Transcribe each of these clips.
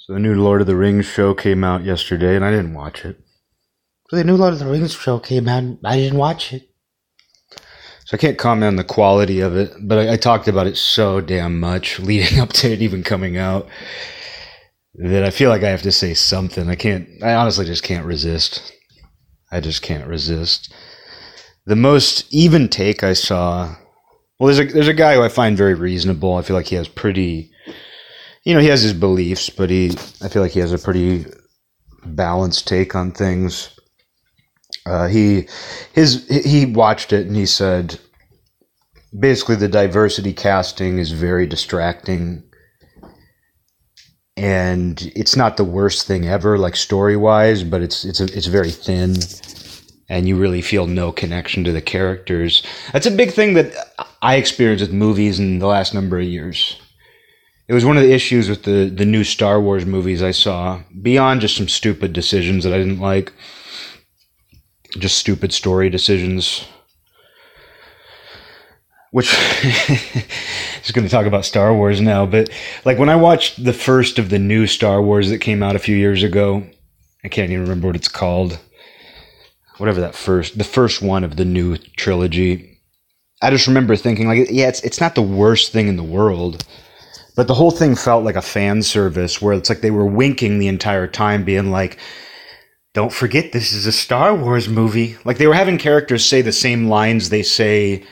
So the new Lord of the Rings show came out yesterday, and I didn't watch it. So the new Lord of the Rings show came out. I didn't watch it. So I can't comment on the quality of it, but I, I talked about it so damn much leading up to it even coming out that I feel like I have to say something. I can't. I honestly just can't resist. I just can't resist. The most even take I saw. Well, there's a there's a guy who I find very reasonable. I feel like he has pretty you know, he has his beliefs, but he, I feel like he has a pretty balanced take on things. Uh, he, his, he watched it and he said, basically, the diversity casting is very distracting, and it's not the worst thing ever, like story wise, but it's it's a, it's very thin, and you really feel no connection to the characters. That's a big thing that I experienced with movies in the last number of years it was one of the issues with the the new Star Wars movies I saw. Beyond just some stupid decisions that I didn't like, just stupid story decisions. Which just going to talk about Star Wars now, but like when I watched the first of the new Star Wars that came out a few years ago, I can't even remember what it's called. Whatever that first, the first one of the new trilogy. I just remember thinking like, yeah, it's it's not the worst thing in the world but the whole thing felt like a fan service where it's like they were winking the entire time, being like, don't forget this is a Star Wars movie. Like they were having characters say the same lines they say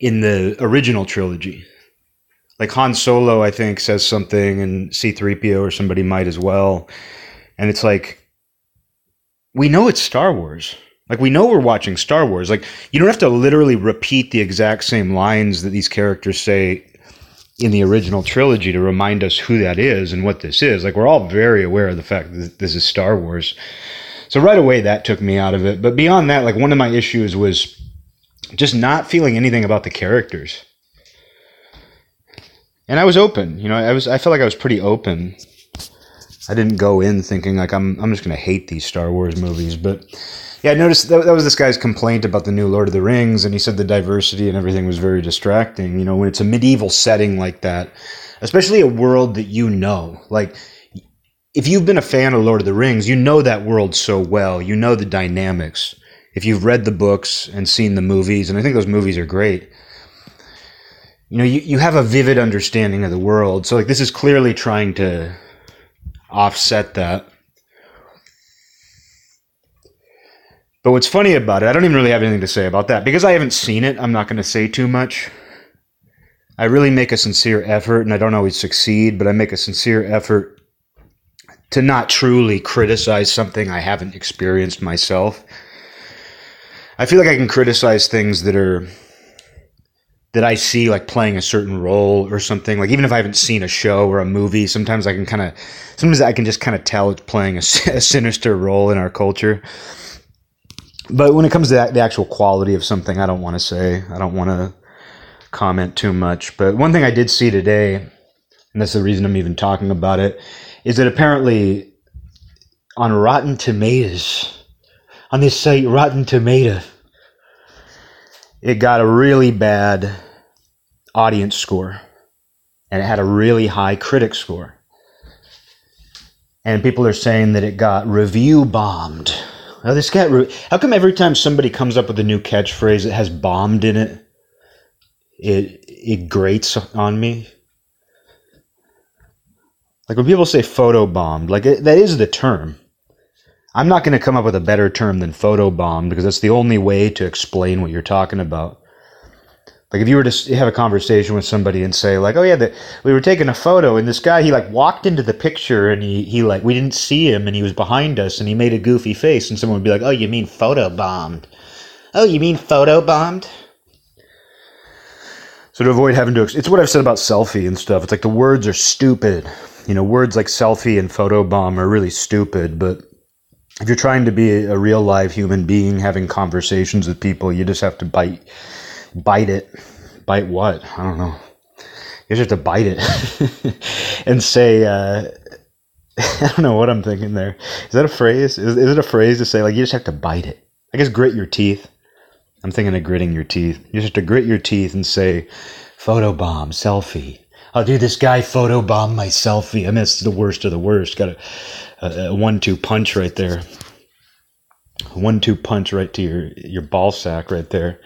in the original trilogy. Like Han Solo, I think, says something, and C3PO or somebody might as well. And it's like, we know it's Star Wars. Like we know we're watching Star Wars. Like you don't have to literally repeat the exact same lines that these characters say in the original trilogy to remind us who that is and what this is. Like we're all very aware of the fact that this is Star Wars. So right away that took me out of it. But beyond that, like one of my issues was just not feeling anything about the characters. And I was open, you know, I was I felt like I was pretty open. I didn't go in thinking like I'm I'm just going to hate these Star Wars movies, but yeah, I noticed that, that was this guy's complaint about the new Lord of the Rings, and he said the diversity and everything was very distracting. You know, when it's a medieval setting like that, especially a world that you know, like if you've been a fan of Lord of the Rings, you know that world so well. You know the dynamics. If you've read the books and seen the movies, and I think those movies are great, you know, you, you have a vivid understanding of the world. So, like, this is clearly trying to offset that. But what's funny about it, I don't even really have anything to say about that. Because I haven't seen it, I'm not going to say too much. I really make a sincere effort, and I don't always succeed, but I make a sincere effort to not truly criticize something I haven't experienced myself. I feel like I can criticize things that are that I see like playing a certain role or something. Like even if I haven't seen a show or a movie, sometimes I can kind of sometimes I can just kind of tell it's playing a, a sinister role in our culture but when it comes to that, the actual quality of something, I don't want to say. I don't want to comment too much. But one thing I did see today, and that's the reason I'm even talking about it, is that apparently on Rotten Tomatoes, on this site, Rotten Tomato, it got a really bad audience score. And it had a really high critic score. And people are saying that it got review bombed Oh, this cat. How come every time somebody comes up with a new catchphrase that has bombed in it, it it grates on me? Like when people say photo bombed, like it, that is the term. I'm not going to come up with a better term than photo bombed because that's the only way to explain what you're talking about. Like if you were to have a conversation with somebody and say like, "Oh yeah, the, we were taking a photo and this guy he like walked into the picture and he he like we didn't see him and he was behind us and he made a goofy face and someone would be like, "Oh, you mean photo bombed?" "Oh, you mean photo bombed?" So to avoid having to, it's what I've said about selfie and stuff. It's like the words are stupid. You know, words like selfie and photo bomb are really stupid, but if you're trying to be a real live human being having conversations with people, you just have to bite bite it. Bite what? I don't know. You just have to bite it and say, uh, I don't know what I'm thinking there. Is that a phrase? Is, is it a phrase to say, like, you just have to bite it? I guess grit your teeth. I'm thinking of gritting your teeth. You just have to grit your teeth and say, photobomb, selfie. oh, dude, this guy photobombed my selfie. I mean, it's the worst of the worst. Got a, a, a one-two punch right there. One-two punch right to your your ball sack right there.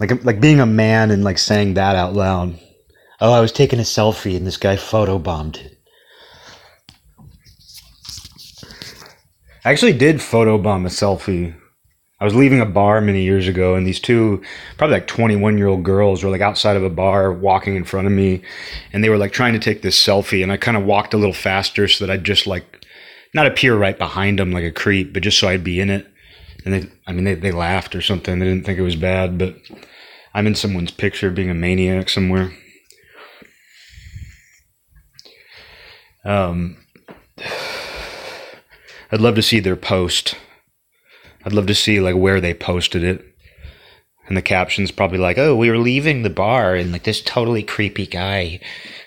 Like like being a man and like saying that out loud. Oh, I was taking a selfie and this guy photobombed it. I actually did photobomb a selfie. I was leaving a bar many years ago, and these two, probably like 21 year old girls, were like outside of a bar walking in front of me, and they were like trying to take this selfie. And I kind of walked a little faster so that I'd just like not appear right behind them like a creep, but just so I'd be in it. And they, I mean, they, they laughed or something. They didn't think it was bad, but I'm in someone's picture being a maniac somewhere. Um, I'd love to see their post. I'd love to see like where they posted it. And the caption's probably like, "Oh, we were leaving the bar and like this totally creepy guy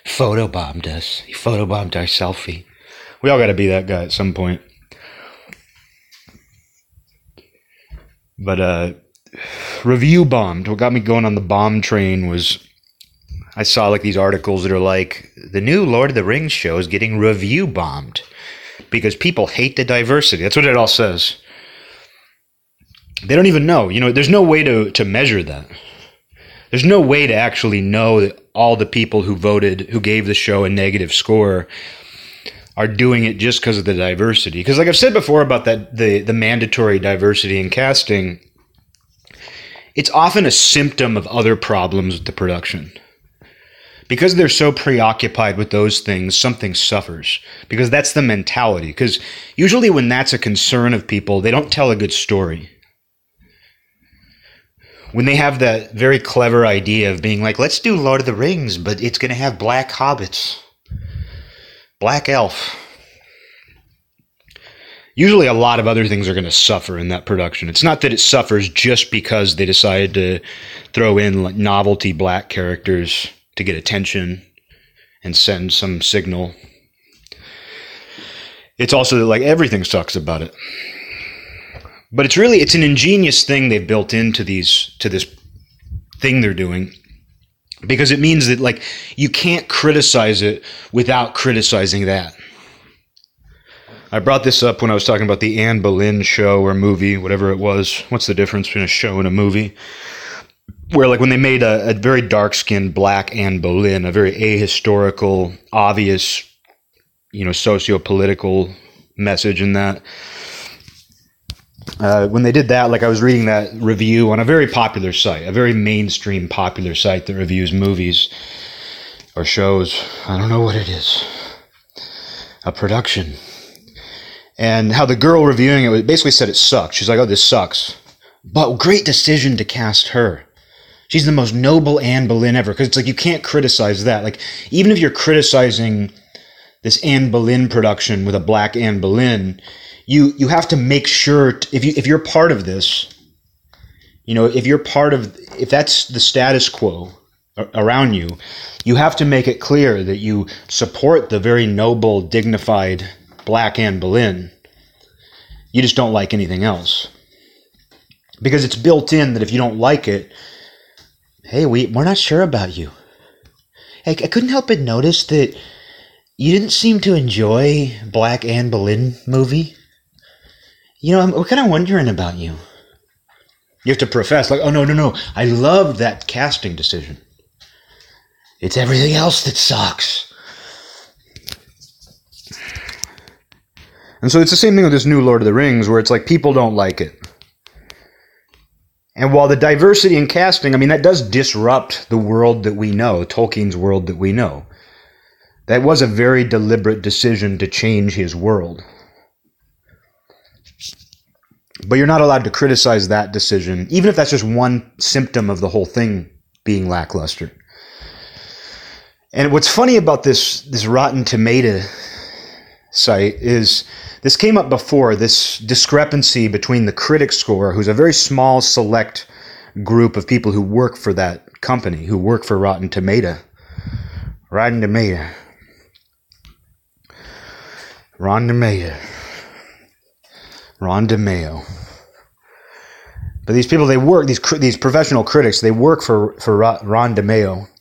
photobombed us. He photobombed our selfie." We all got to be that guy at some point. But uh review bombed. What got me going on the bomb train was I saw like these articles that are like the new Lord of the Rings show is getting review bombed because people hate the diversity. That's what it all says. They don't even know. You know, there's no way to, to measure that. There's no way to actually know that all the people who voted, who gave the show a negative score, are doing it just because of the diversity. Because, like I've said before about that, the the mandatory diversity in casting, it's often a symptom of other problems with the production because they're so preoccupied with those things, something suffers because that's the mentality. Because usually, when that's a concern of people, they don't tell a good story. When they have that very clever idea of being like, let's do Lord of the Rings, but it's going to have black hobbits, black elf. Usually, a lot of other things are going to suffer in that production. It's not that it suffers just because they decided to throw in like novelty black characters to get attention and send some signal. It's also that like everything sucks about it. But it's really it's an ingenious thing they've built into these to this thing they're doing because it means that like you can't criticize it without criticizing that. I brought this up when I was talking about the Anne Boleyn show or movie, whatever it was. What's the difference between a show and a movie? where like when they made a, a very dark skinned black Anne Boleyn, a very ahistorical, obvious, you know, socio political message in that. Uh, when they did that, like I was reading that review on a very popular site, a very mainstream popular site that reviews movies or shows. I don't know what it is. A production. And how the girl reviewing it basically said it sucks. She's like, oh, this sucks. But great decision to cast her. She's the most noble Anne Boleyn ever. Because it's like you can't criticize that. Like even if you're criticizing this Anne Boleyn production with a black Anne Boleyn, you you have to make sure t- if you if you're part of this, you know, if you're part of if that's the status quo around you, you have to make it clear that you support the very noble, dignified black Anne Boleyn. You just don't like anything else. Because it's built in that if you don't like it, hey, we, we're not sure about you. I, I couldn't help but notice that you didn't seem to enjoy Black Anne Boleyn movie. You know, I'm, kind of wondering about you. You have to profess, like, oh, no, no, no. I love that casting decision. It's everything else that sucks. And so it's the same thing with this new Lord of the Rings, where it's like people don't like it. And while the diversity in casting, I mean, that does disrupt the world that we know, Tolkien's world that we know. That was a very deliberate decision to change his world. But you're not allowed to criticize that decision, even if that's just one symptom of the whole thing being lackluster. And what's funny about this this Rotten Tomato site is this came up before this discrepancy between the critic score, who's a very small, select group of people who work for that company, who work for Rotten Tomato. Rotten Tomato. Ron DeMeo. Ron DeMeo. But these people, they work, these, these professional critics, they work for, for Ron DeMeo.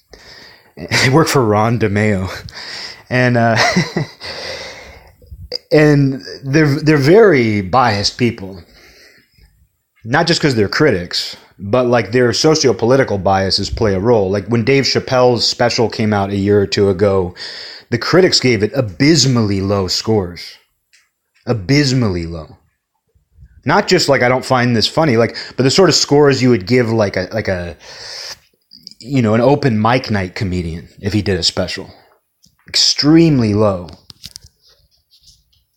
They work for Ron DeMeo, and uh, and they're they're very biased people. Not just because they're critics, but like their socio-political biases play a role. Like when Dave Chappelle's special came out a year or two ago, the critics gave it abysmally low scores. Abysmally low. Not just like I don't find this funny, like but the sort of scores you would give like a like a you know, an open mic night comedian if he did a special. Extremely low.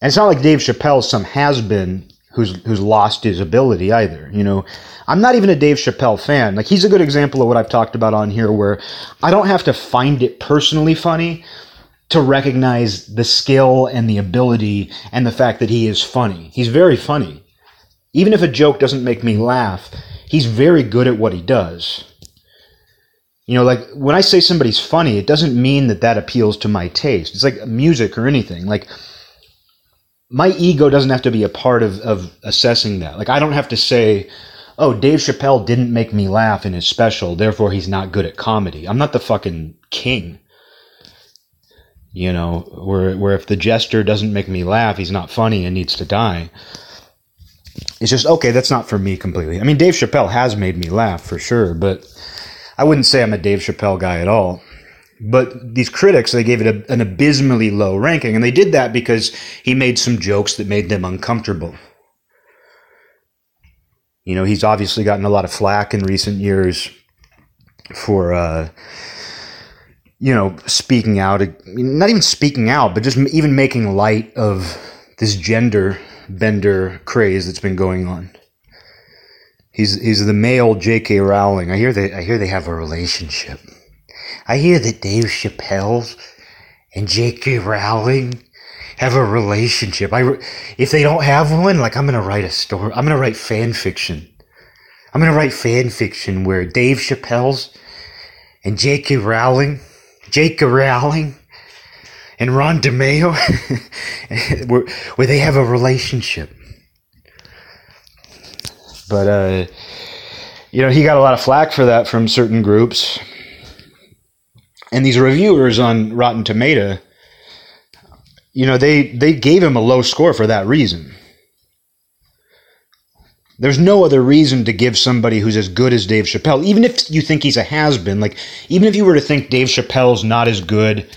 And it's not like Dave Chappelle's some has been who's who's lost his ability either. You know, I'm not even a Dave Chappelle fan. Like he's a good example of what I've talked about on here where I don't have to find it personally funny to recognize the skill and the ability and the fact that he is funny. He's very funny. Even if a joke doesn't make me laugh, he's very good at what he does. You know, like when I say somebody's funny, it doesn't mean that that appeals to my taste. It's like music or anything. Like my ego doesn't have to be a part of, of assessing that. Like I don't have to say, oh, Dave Chappelle didn't make me laugh in his special, therefore he's not good at comedy. I'm not the fucking king. You know, where where if the jester doesn't make me laugh, he's not funny and needs to die. It's just okay, that's not for me completely. I mean, Dave Chappelle has made me laugh for sure, but I wouldn't say I'm a Dave Chappelle guy at all. But these critics, they gave it a, an abysmally low ranking, and they did that because he made some jokes that made them uncomfortable. You know, he's obviously gotten a lot of flack in recent years for, uh, you know, speaking out, not even speaking out, but just even making light of this gender bender craze that's been going on. He's he's the male J.K. Rowling. I hear they I hear they have a relationship. I hear that Dave Chappelle and J.K. Rowling have a relationship. I if they don't have one, like I'm gonna write a story. I'm gonna write fan fiction. I'm gonna write fan fiction where Dave Chappelle's and J.K. Rowling, J.K. Rowling, and Ron DeMeo, where, where they have a relationship. But uh, you know, he got a lot of flack for that from certain groups. And these reviewers on Rotten Tomato, you know, they they gave him a low score for that reason. There's no other reason to give somebody who's as good as Dave Chappelle, even if you think he's a has been, like even if you were to think Dave Chappelle's not as good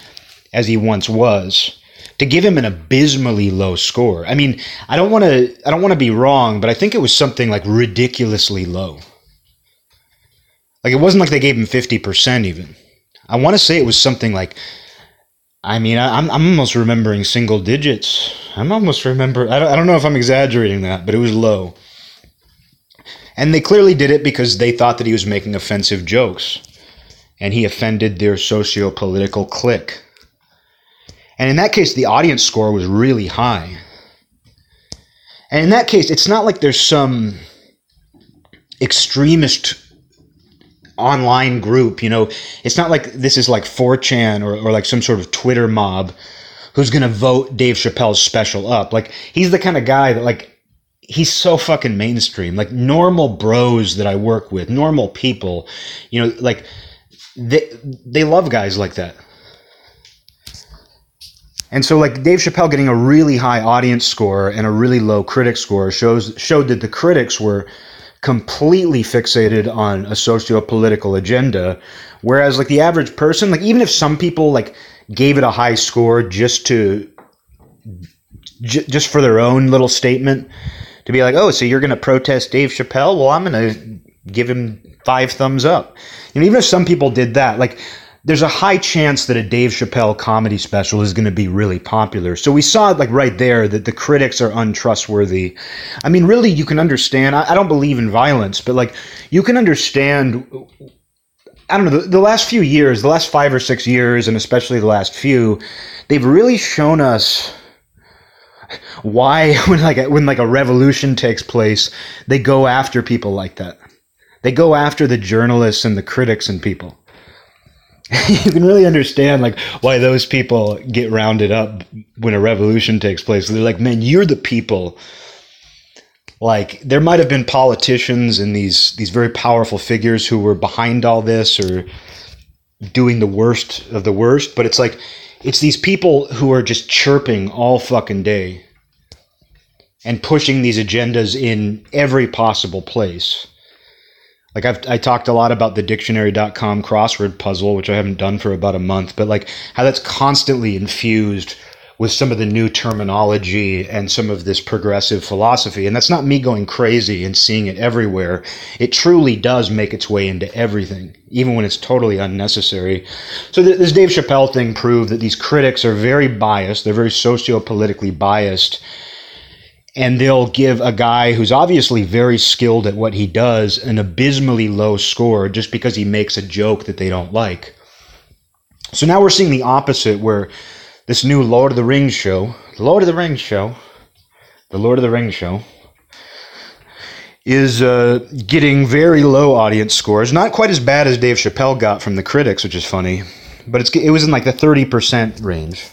as he once was, to give him an abysmally low score. I mean, I don't want to I don't want to be wrong, but I think it was something like ridiculously low. Like it wasn't like they gave him 50% even. I want to say it was something like I mean, I, am I'm almost remembering single digits. I'm almost remember I don't, I don't know if I'm exaggerating that, but it was low. And they clearly did it because they thought that he was making offensive jokes. And he offended their socio political clique. And in that case, the audience score was really high. And in that case, it's not like there's some extremist online group, you know, it's not like this is like 4chan or, or like some sort of Twitter mob who's going to vote Dave Chappelle's special up. Like, he's the kind of guy that, like, he's so fucking mainstream. Like, normal bros that I work with, normal people, you know, like, they, they love guys like that. And so, like Dave Chappelle getting a really high audience score and a really low critic score shows showed that the critics were completely fixated on a socio-political agenda, whereas like the average person, like even if some people like gave it a high score just to j- just for their own little statement, to be like, oh, so you're going to protest Dave Chappelle? Well, I'm going to give him five thumbs up. And even if some people did that, like there's a high chance that a Dave Chappelle comedy special is going to be really popular. So we saw like right there that the critics are untrustworthy. I mean, really, you can understand. I, I don't believe in violence, but like you can understand. I don't know. The, the last few years, the last five or six years, and especially the last few, they've really shown us why when like when like a revolution takes place, they go after people like that. They go after the journalists and the critics and people you can really understand like why those people get rounded up when a revolution takes place. They're like, man, you're the people. Like there might have been politicians and these these very powerful figures who were behind all this, or doing the worst of the worst, but it's like it's these people who are just chirping all fucking day and pushing these agendas in every possible place. Like I've I talked a lot about the dictionary.com crossword puzzle, which I haven't done for about a month, but like how that's constantly infused with some of the new terminology and some of this progressive philosophy. And that's not me going crazy and seeing it everywhere. It truly does make its way into everything, even when it's totally unnecessary. So th- this Dave Chappelle thing proved that these critics are very biased. They're very socio-politically biased. And they'll give a guy who's obviously very skilled at what he does an abysmally low score just because he makes a joke that they don't like. So now we're seeing the opposite where this new Lord of the Rings show, the Lord of the Rings show, the Lord of the Rings show, is uh, getting very low audience scores. Not quite as bad as Dave Chappelle got from the critics, which is funny, but it's it was in like the thirty percent range.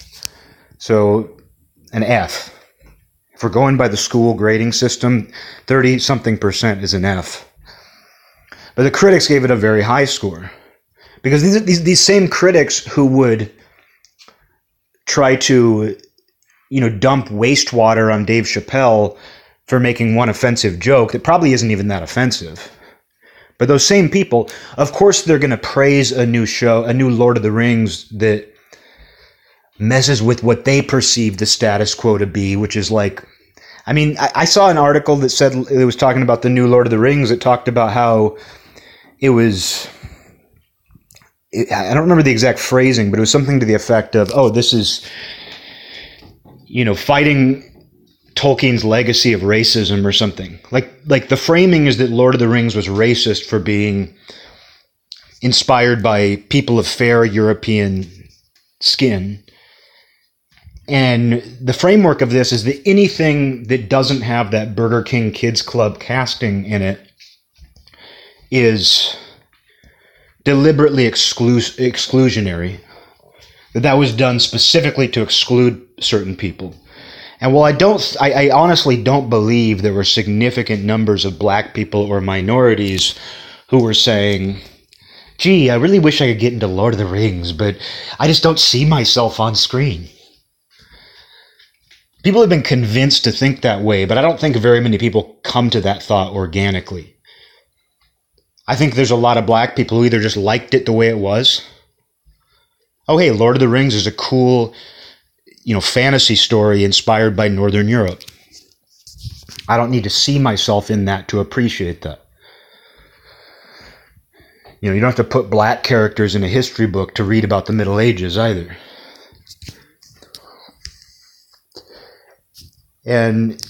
So an F. If we're going by the school grading system, thirty something percent is an F. But the critics gave it a very high score because these these, these same critics who would try to, you know, dump wastewater on Dave Chappelle for making one offensive joke that probably isn't even that offensive. But those same people, of course, they're going to praise a new show, a new Lord of the Rings that messes with what they perceive the status quo to be, which is like, I mean, I, I saw an article that said it was talking about the new Lord of the Rings. It talked about how it was I don't remember the exact phrasing, but it was something to the effect of, "Oh, this is, you know, fighting Tolkien's legacy of racism or something." Like, like the framing is that Lord of the Rings was racist for being inspired by people of fair European skin. And the framework of this is that anything that doesn't have that Burger King Kids Club casting in it is deliberately exclu- exclusionary. That that was done specifically to exclude certain people. And while I don't, I, I, honestly don't believe there were significant numbers of black people or minorities who were saying, gee, I really wish I could get into Lord of the Rings, but I just don't see myself on screen. People have been convinced to think that way, but I don't think very many people come to that thought organically. I think there's a lot of black people who either just liked it the way it was. Oh, hey, Lord of the Rings is a cool, you know, fantasy story inspired by Northern Europe. I don't need to see myself in that to appreciate that. You know, you don't have to put black characters in a history book to read about the Middle Ages either. And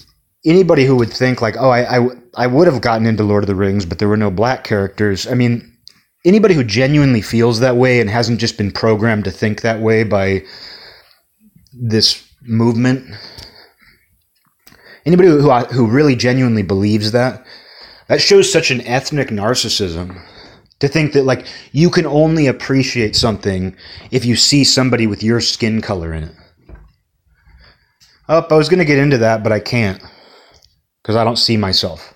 anybody who would think like, oh, I, I, I would have gotten into Lord of the Rings, but there were no black characters. I mean, anybody who genuinely feels that way and hasn't just been programmed to think that way by this movement, anybody who who uh, really genuinely believes that, that shows such an ethnic narcissism. To think that like you can only appreciate something if you see somebody with your skin color in it. Oh, I was going to get into that, but I can't because I don't see myself.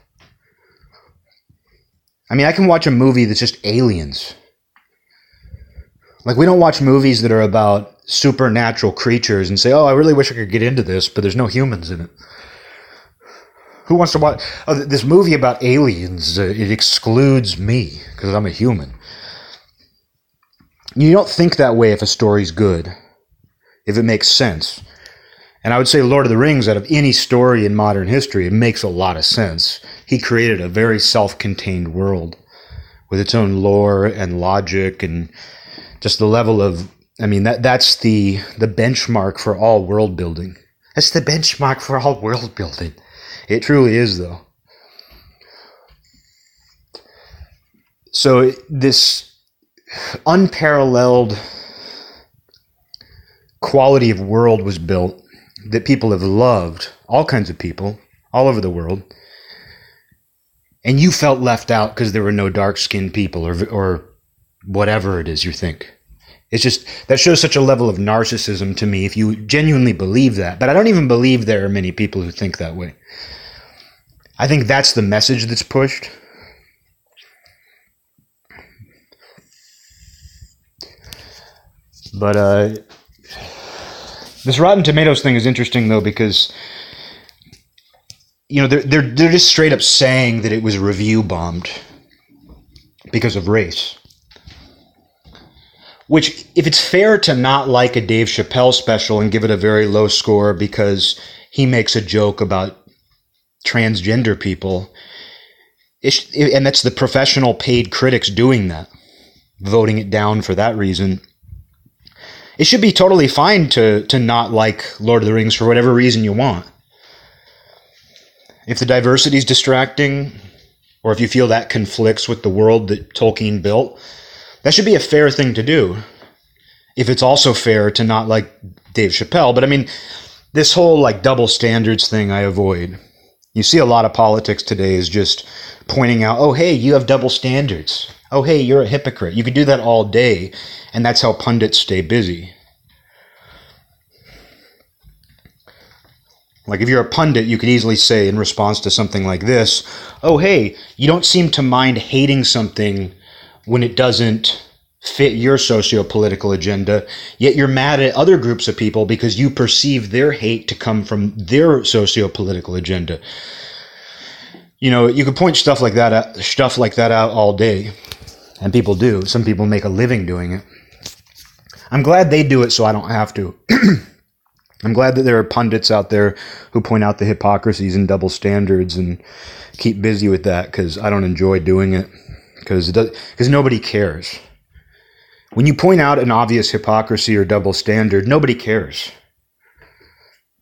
I mean, I can watch a movie that's just aliens. Like, we don't watch movies that are about supernatural creatures and say, oh, I really wish I could get into this, but there's no humans in it. Who wants to watch oh, this movie about aliens? Uh, it excludes me because I'm a human. You don't think that way if a story's good, if it makes sense. And I would say Lord of the Rings, out of any story in modern history, it makes a lot of sense. He created a very self contained world with its own lore and logic and just the level of I mean that that's the the benchmark for all world building. That's the benchmark for all world building. It truly is though. So this unparalleled quality of world was built that people have loved, all kinds of people all over the world, and you felt left out because there were no dark skinned people or, or whatever it is you think. It's just that shows such a level of narcissism to me if you genuinely believe that. But I don't even believe there are many people who think that way. I think that's the message that's pushed. But uh, this Rotten Tomatoes thing is interesting though because you know they're they're they're just straight up saying that it was review bombed because of race. Which, if it's fair to not like a Dave Chappelle special and give it a very low score because he makes a joke about transgender people, and that's the professional paid critics doing that, voting it down for that reason. It should be totally fine to to not like Lord of the Rings for whatever reason you want. If the diversity is distracting, or if you feel that conflicts with the world that Tolkien built, that should be a fair thing to do. If it's also fair to not like Dave Chappelle, but I mean, this whole like double standards thing I avoid. You see a lot of politics today is just pointing out, oh, hey, you have double standards. Oh, hey, you're a hypocrite. You could do that all day, and that's how pundits stay busy. Like if you're a pundit, you could easily say in response to something like this, "Oh, hey, you don't seem to mind hating something when it doesn't fit your socio-political agenda, yet you're mad at other groups of people because you perceive their hate to come from their socio-political agenda." You know, you could point stuff like that out, stuff like that out all day, and people do. Some people make a living doing it. I'm glad they do it so I don't have to. I'm glad that there are pundits out there who point out the hypocrisies and double standards and keep busy with that because I don't enjoy doing it because it does because nobody cares. When you point out an obvious hypocrisy or double standard, nobody cares.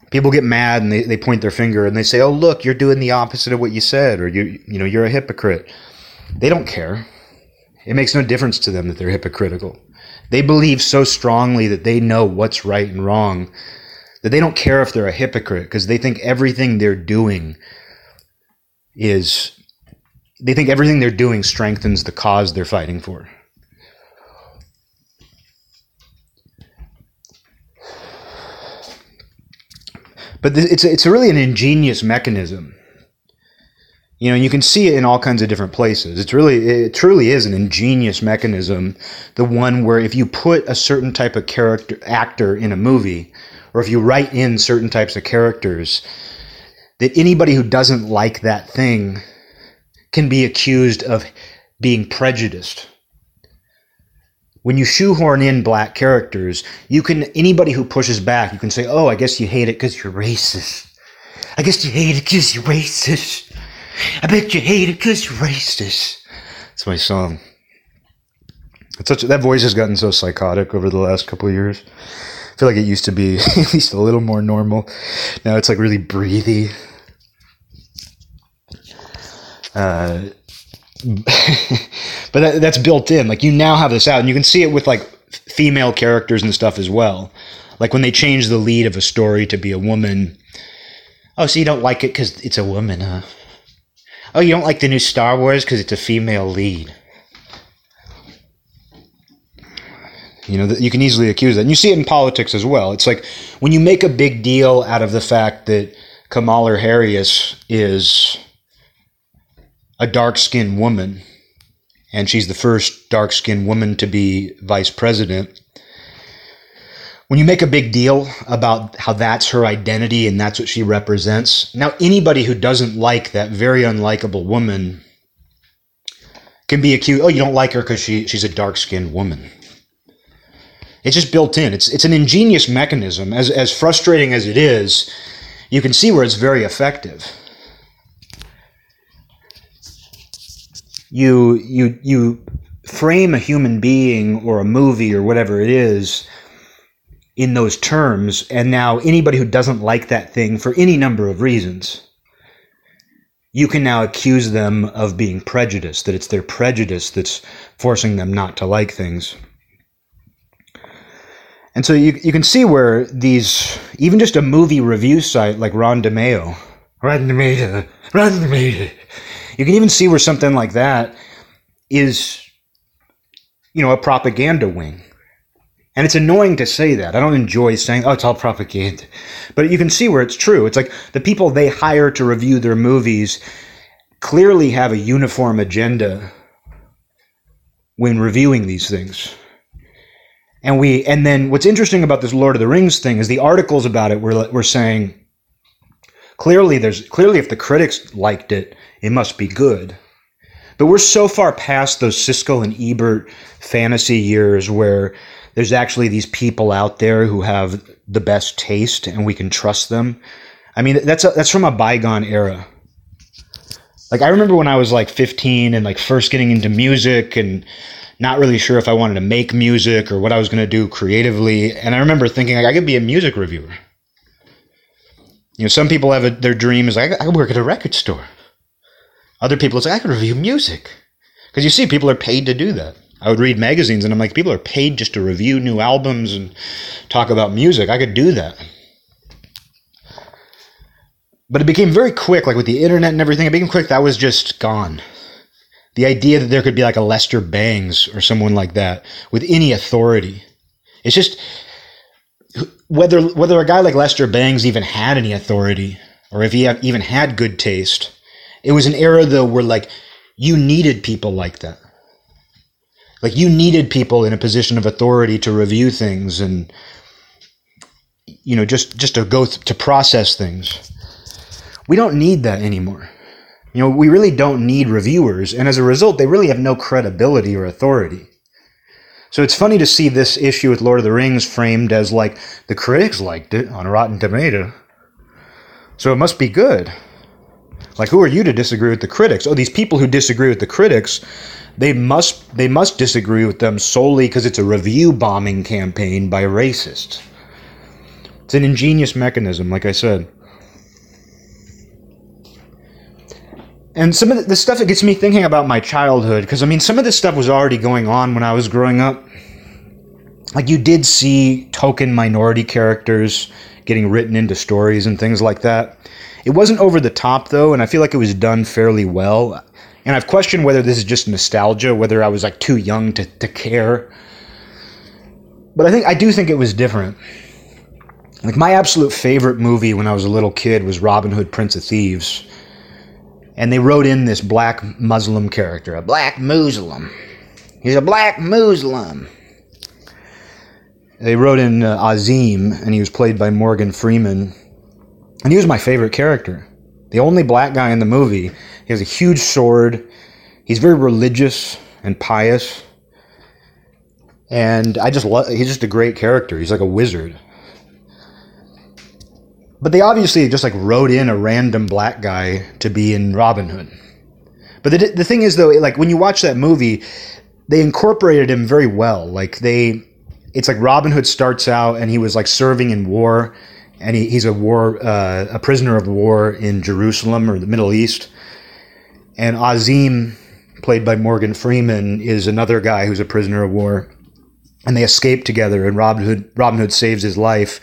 People get mad and they, they point their finger and they say, "Oh, look, you're doing the opposite of what you said," or you you know you're a hypocrite. They don't care. It makes no difference to them that they're hypocritical. They believe so strongly that they know what's right and wrong that they don't care if they're a hypocrite because they think everything they're doing is they think everything they're doing strengthens the cause they're fighting for. But it's it's really an ingenious mechanism. You know, you can see it in all kinds of different places. It's really it truly is an ingenious mechanism, the one where if you put a certain type of character actor in a movie, or if you write in certain types of characters, that anybody who doesn't like that thing can be accused of being prejudiced. When you shoehorn in black characters, you can anybody who pushes back, you can say, "Oh, I guess you hate it because you're racist. I guess you hate it because you're racist. I bet you hate it because you're racist." That's my song. Such that voice has gotten so psychotic over the last couple of years I feel like it used to be at least a little more normal. Now it's like really breathy. Uh, but that, that's built in. Like you now have this out, and you can see it with like female characters and stuff as well. Like when they change the lead of a story to be a woman. Oh, so you don't like it because it's a woman, huh? Oh, you don't like the new Star Wars because it's a female lead. You know, you can easily accuse that. And you see it in politics as well. It's like when you make a big deal out of the fact that Kamala Harris is a dark skinned woman, and she's the first dark skinned woman to be vice president. When you make a big deal about how that's her identity and that's what she represents, now anybody who doesn't like that very unlikable woman can be accused, oh, you don't like her because she, she's a dark skinned woman. It's just built in. It's it's an ingenious mechanism. As as frustrating as it is, you can see where it's very effective. You you you frame a human being or a movie or whatever it is in those terms, and now anybody who doesn't like that thing for any number of reasons, you can now accuse them of being prejudiced, that it's their prejudice that's forcing them not to like things. And so you, you can see where these, even just a movie review site like Rotten Tomato, Rotten Tomato, Rotten Tomato, you can even see where something like that is, you know, a propaganda wing. And it's annoying to say that. I don't enjoy saying, oh, it's all propaganda. But you can see where it's true. It's like the people they hire to review their movies clearly have a uniform agenda when reviewing these things. And we and then what's interesting about this Lord of the Rings thing is the articles about it were were saying clearly there's clearly if the critics liked it, it must be good. But we're so far past those Siskel and Ebert fantasy years where there's actually these people out there who have the best taste and we can trust them. I mean, that's a, that's from a bygone era. Like I remember when I was like 15 and like first getting into music and not really sure if I wanted to make music or what I was going to do creatively. And I remember thinking like I could be a music reviewer. You know, some people have a, their dream is like I could work at a record store. Other people it's like I could review music because you see people are paid to do that. I would read magazines and I'm like people are paid just to review new albums and talk about music. I could do that. But it became very quick, like with the internet and everything, it became quick that was just gone. The idea that there could be like a Lester Bangs or someone like that with any authority. It's just whether whether a guy like Lester Bangs even had any authority or if he even had good taste. It was an era though where like you needed people like that. Like you needed people in a position of authority to review things and you know just just to go th- to process things. We don't need that anymore. You know, we really don't need reviewers, and as a result, they really have no credibility or authority. So it's funny to see this issue with Lord of the Rings framed as like the critics liked it on Rotten Tomato. So it must be good. Like who are you to disagree with the critics? Oh, these people who disagree with the critics, they must they must disagree with them solely because it's a review bombing campaign by racists. It's an ingenious mechanism, like I said. and some of the, the stuff that gets me thinking about my childhood because i mean some of this stuff was already going on when i was growing up like you did see token minority characters getting written into stories and things like that it wasn't over the top though and i feel like it was done fairly well and i've questioned whether this is just nostalgia whether i was like too young to, to care but i think i do think it was different like my absolute favorite movie when i was a little kid was robin hood prince of thieves and they wrote in this black Muslim character, a black Muslim. He's a black Muslim. They wrote in uh, Azeem, and he was played by Morgan Freeman, and he was my favorite character. The only black guy in the movie. He has a huge sword. He's very religious and pious, and I just love. He's just a great character. He's like a wizard. But they obviously just like wrote in a random black guy to be in Robin Hood. But the, the thing is though, like when you watch that movie, they incorporated him very well. Like they, it's like Robin Hood starts out and he was like serving in war, and he, he's a war, uh, a prisoner of war in Jerusalem or the Middle East. And Azeem, played by Morgan Freeman, is another guy who's a prisoner of war, and they escape together. And Robin Hood, Robin Hood saves his life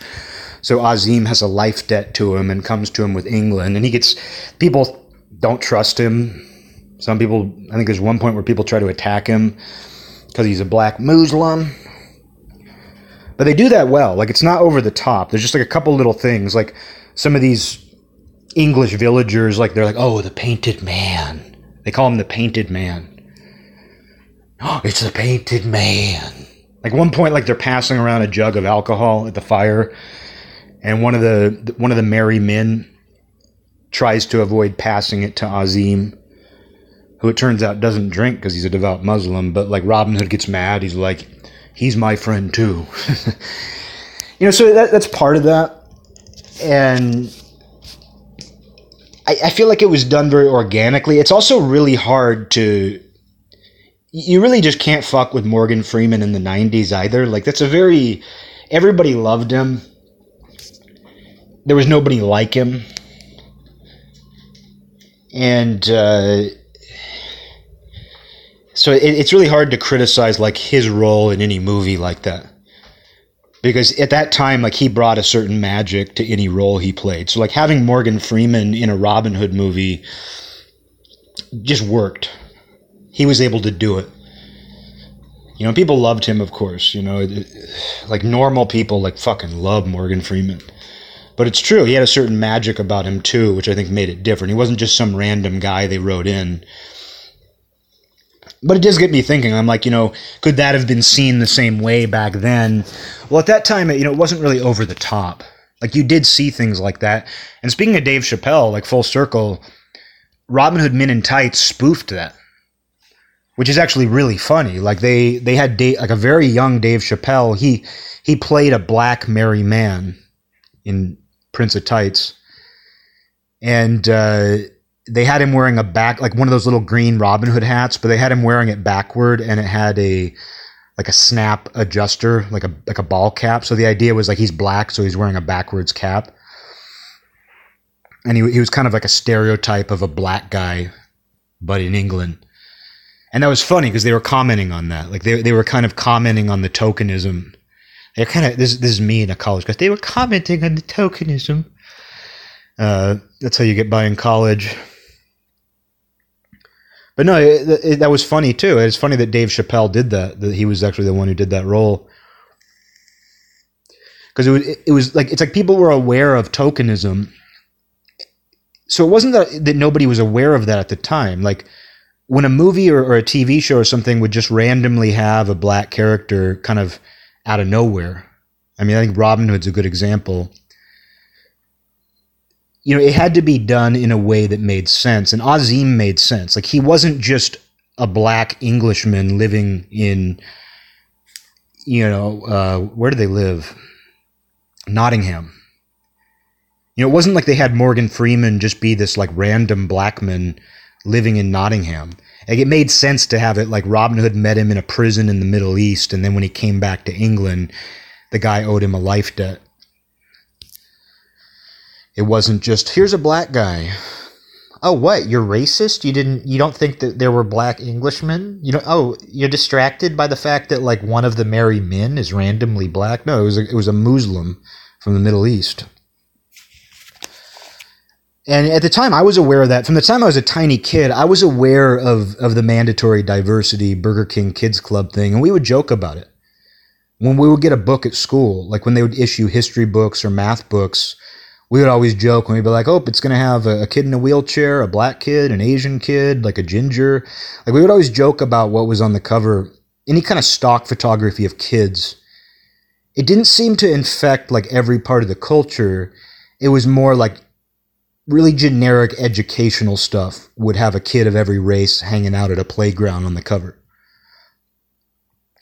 so Azeem has a life debt to him and comes to him with England, and he gets people don't trust him. Some people, I think, there's one point where people try to attack him because he's a black Muslim. But they do that well. Like it's not over the top. There's just like a couple little things, like some of these English villagers, like they're like, "Oh, the painted man." They call him the painted man. Oh, it's the painted man. Like one point, like they're passing around a jug of alcohol at the fire, and one of the one of the merry men tries to avoid passing it to Azeem, who it turns out doesn't drink because he's a devout Muslim. But like Robin Hood gets mad, he's like, "He's my friend too." you know, so that, that's part of that, and I, I feel like it was done very organically. It's also really hard to. You really just can't fuck with Morgan Freeman in the '90s either. Like that's a very everybody loved him there was nobody like him, and uh, so it, it's really hard to criticize like his role in any movie like that because at that time like he brought a certain magic to any role he played so like having morgan freeman in a robin hood movie just worked he was able to do it you know people loved him of course you know like normal people like fucking love morgan freeman but it's true. He had a certain magic about him too, which I think made it different. He wasn't just some random guy they wrote in. But it does get me thinking. I'm like, you know, could that have been seen the same way back then? Well, at that time, you know, it wasn't really over the top. Like you did see things like that. And speaking of Dave Chappelle, like full circle, Robin Hood Men in Tights spoofed that, which is actually really funny. Like they they had Dave, like a very young Dave Chappelle. He he played a black merry man in Prince of Tights, and uh, they had him wearing a back like one of those little green Robin Hood hats, but they had him wearing it backward, and it had a like a snap adjuster, like a like a ball cap. So the idea was like he's black, so he's wearing a backwards cap, and he he was kind of like a stereotype of a black guy, but in England. And that was funny because they were commenting on that. Like they, they were kind of commenting on the tokenism. They're kind of this this is me in a college class. They were commenting on the tokenism. Uh, that's how you get by in college. But no, it, it, that was funny too. It's funny that Dave Chappelle did that. That he was actually the one who did that role. Because it was, it was like it's like people were aware of tokenism. So it wasn't that that nobody was aware of that at the time. Like when a movie or, or a TV show or something would just randomly have a black character kind of out of nowhere. I mean, I think Robin Hood's a good example you know, it had to be done in a way that made sense. And Azeem made sense. Like he wasn't just a black Englishman living in, you know, uh, where do they live? Nottingham. You know, it wasn't like they had Morgan Freeman just be this like random black man living in Nottingham. Like it made sense to have it like Robin Hood met him in a prison in the Middle East, and then when he came back to England, the guy owed him a life debt. It wasn't just here's a black guy. Oh, what? You're racist? You didn't you don't think that there were black Englishmen? You know, oh, you're distracted by the fact that like one of the merry men is randomly black? No, it was a, it was a Muslim from the Middle East. And at the time, I was aware of that. From the time I was a tiny kid, I was aware of, of the mandatory diversity Burger King Kids Club thing, and we would joke about it. When we would get a book at school, like when they would issue history books or math books, we would always joke when we'd be like, "Oh, it's going to have a, a, kid in a wheelchair, a black kid, an Asian kid, like a ginger." Like we would always joke about what was on the cover, any kind of stock photography of kids. It didn't seem to infect like every part of the culture. It was more like really generic educational stuff would have a kid of every race hanging out at a playground on the cover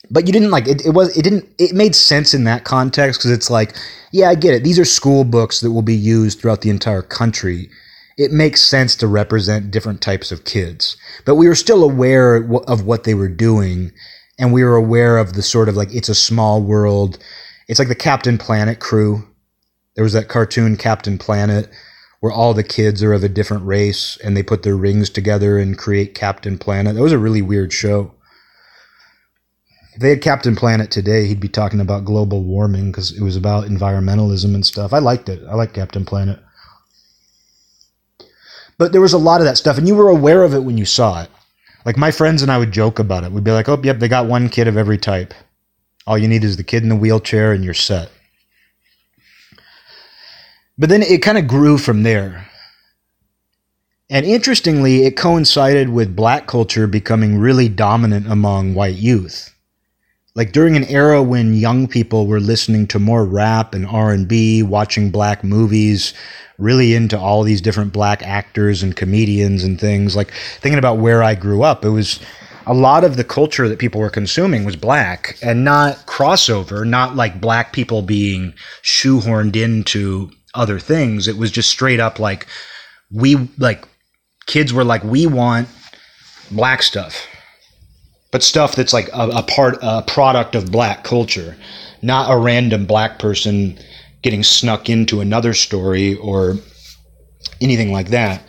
but you didn't like it, it was it didn't it made sense in that context because it's like yeah i get it. These are school books that will be used throughout the entire country. It makes sense to represent different types of kids. But we were still aware of what they were doing and we were aware of the sort of like it's a small world. It's like the captain planet crew. There was that cartoon captain planet where all the kids are of a different race and they put their rings together and create captain planet. That was a really weird show if they had Captain Planet today, he'd be talking about global warming because it was about environmentalism and stuff. I liked it. I like Captain Planet. But there was a lot of that stuff, and you were aware of it when you saw it. Like my friends and I would joke about it. We'd be like, oh, yep, they got one kid of every type. All you need is the kid in the wheelchair, and you're set. But then it kind of grew from there. And interestingly, it coincided with black culture becoming really dominant among white youth like during an era when young people were listening to more rap and R&B, watching black movies, really into all these different black actors and comedians and things. Like thinking about where I grew up, it was a lot of the culture that people were consuming was black and not crossover, not like black people being shoehorned into other things. It was just straight up like we like kids were like we want black stuff but stuff that's like a, a part, a product of black culture, not a random black person getting snuck into another story or anything like that.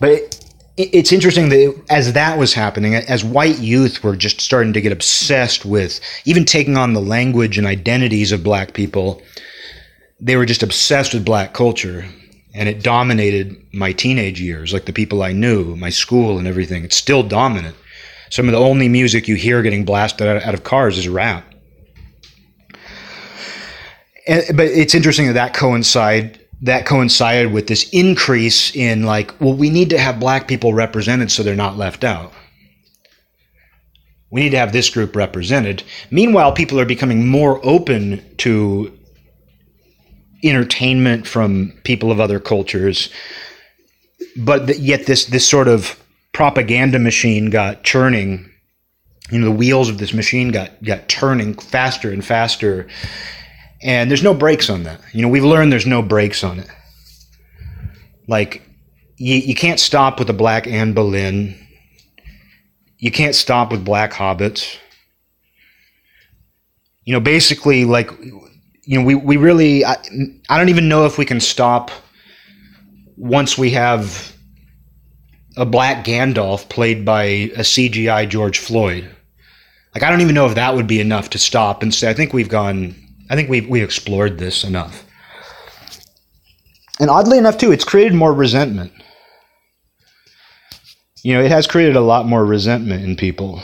But it, it's interesting that as that was happening, as white youth were just starting to get obsessed with even taking on the language and identities of black people, they were just obsessed with black culture. And it dominated my teenage years, like the people I knew, my school, and everything. It's still dominant. Some of the only music you hear getting blasted out of cars is rap. And, but it's interesting that that coincide that coincided with this increase in like, well, we need to have black people represented so they're not left out. We need to have this group represented. Meanwhile, people are becoming more open to entertainment from people of other cultures, but yet this this sort of propaganda machine got churning. You know, the wheels of this machine got got turning faster and faster, and there's no brakes on that. You know, we've learned there's no brakes on it. Like, you, you can't stop with the black Anne Boleyn you can't stop with black hobbits. You know, basically, like, you know, we, we really, I, I don't even know if we can stop once we have a black Gandalf played by a CGI George Floyd. Like, I don't even know if that would be enough to stop and say, I think we've gone, I think we've, we've explored this enough. And oddly enough, too, it's created more resentment you know, it has created a lot more resentment in people.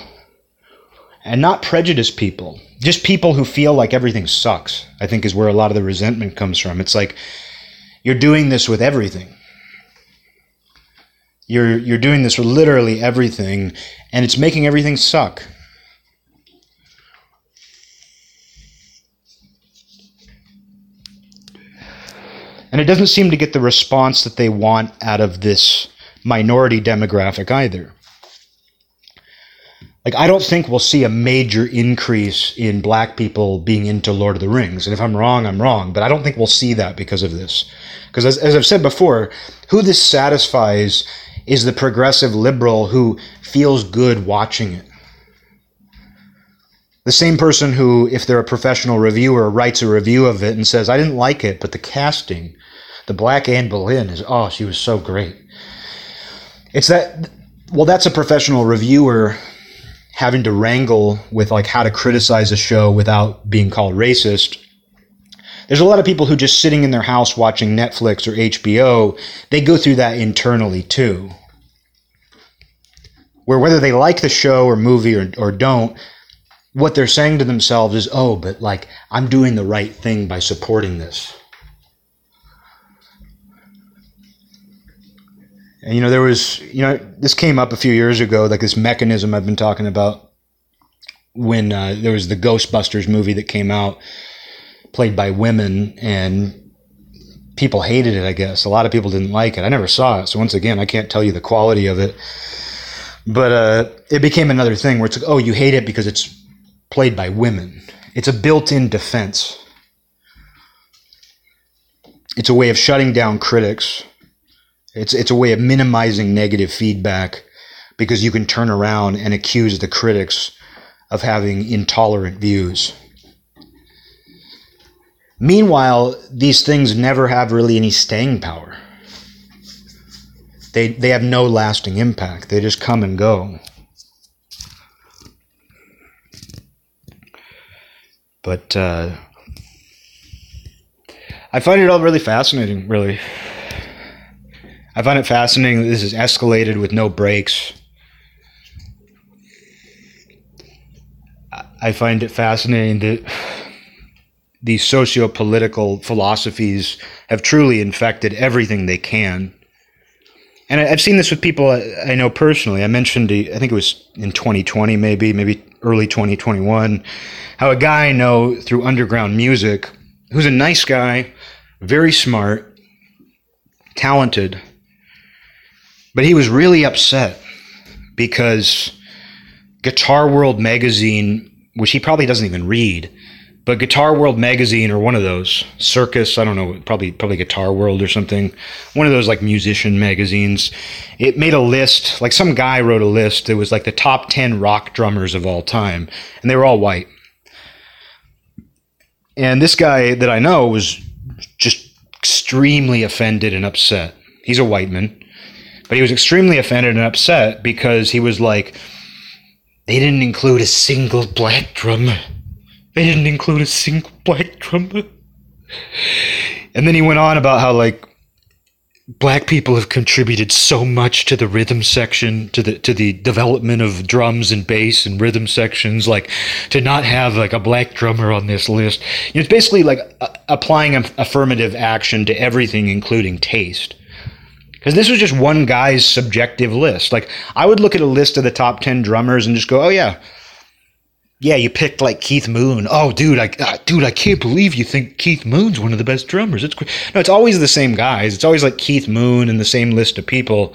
And not prejudiced people, just people who feel like everything sucks, I think is where a lot of the resentment comes from. It's like you're doing this with everything. You're you're doing this with literally everything and it's making everything suck. And it doesn't seem to get the response that they want out of this minority demographic either. Like, I don't think we'll see a major increase in black people being into Lord of the Rings. And if I'm wrong, I'm wrong. But I don't think we'll see that because of this. Because, as, as I've said before, who this satisfies is the progressive liberal who feels good watching it. The same person who, if they're a professional reviewer, writes a review of it and says, I didn't like it, but the casting, the black Anne Boleyn is, oh, she was so great. It's that well, that's a professional reviewer having to wrangle with like how to criticize a show without being called racist. There's a lot of people who just sitting in their house watching Netflix or HBO, they go through that internally too. Where whether they like the show or movie or, or don't, what they're saying to themselves is, oh, but like, I'm doing the right thing by supporting this. And you know, there was you know this came up a few years ago, like this mechanism I've been talking about when uh, there was the Ghostbusters movie that came out, played by women, and people hated it. I guess a lot of people didn't like it. I never saw it, so once again, I can't tell you the quality of it. But uh, it became another thing where it's like, oh, you hate it because it's played by women. It's a built-in defense. It's a way of shutting down critics it's it's a way of minimizing negative feedback because you can turn around and accuse the critics of having intolerant views. Meanwhile, these things never have really any staying power. They, they have no lasting impact. They just come and go. But uh, I find it all really fascinating, really. I find it fascinating that this is escalated with no brakes. I find it fascinating that these socio political philosophies have truly infected everything they can. And I've seen this with people I know personally. I mentioned, I think it was in 2020, maybe, maybe early 2021, how a guy I know through underground music, who's a nice guy, very smart, talented, but he was really upset because Guitar World magazine, which he probably doesn't even read, but Guitar World magazine or one of those Circus, I don't know, probably probably Guitar World or something, one of those like musician magazines. It made a list, like some guy wrote a list. It was like the top 10 rock drummers of all time, and they were all white. And this guy that I know was just extremely offended and upset. He's a white man. But he was extremely offended and upset because he was like, they didn't include a single black drummer. They didn't include a single black drummer. And then he went on about how, like, black people have contributed so much to the rhythm section to the to the development of drums and bass and rhythm sections like to not have like a black drummer on this list you know, it's basically like applying affirmative action to everything including taste because this was just one guy's subjective list. Like I would look at a list of the top 10 drummers and just go, "Oh yeah, yeah, you picked like Keith Moon. Oh, dude, I uh, dude, I can't believe you think Keith Moon's one of the best drummers. It's no, it's always the same guys. It's always like Keith Moon and the same list of people.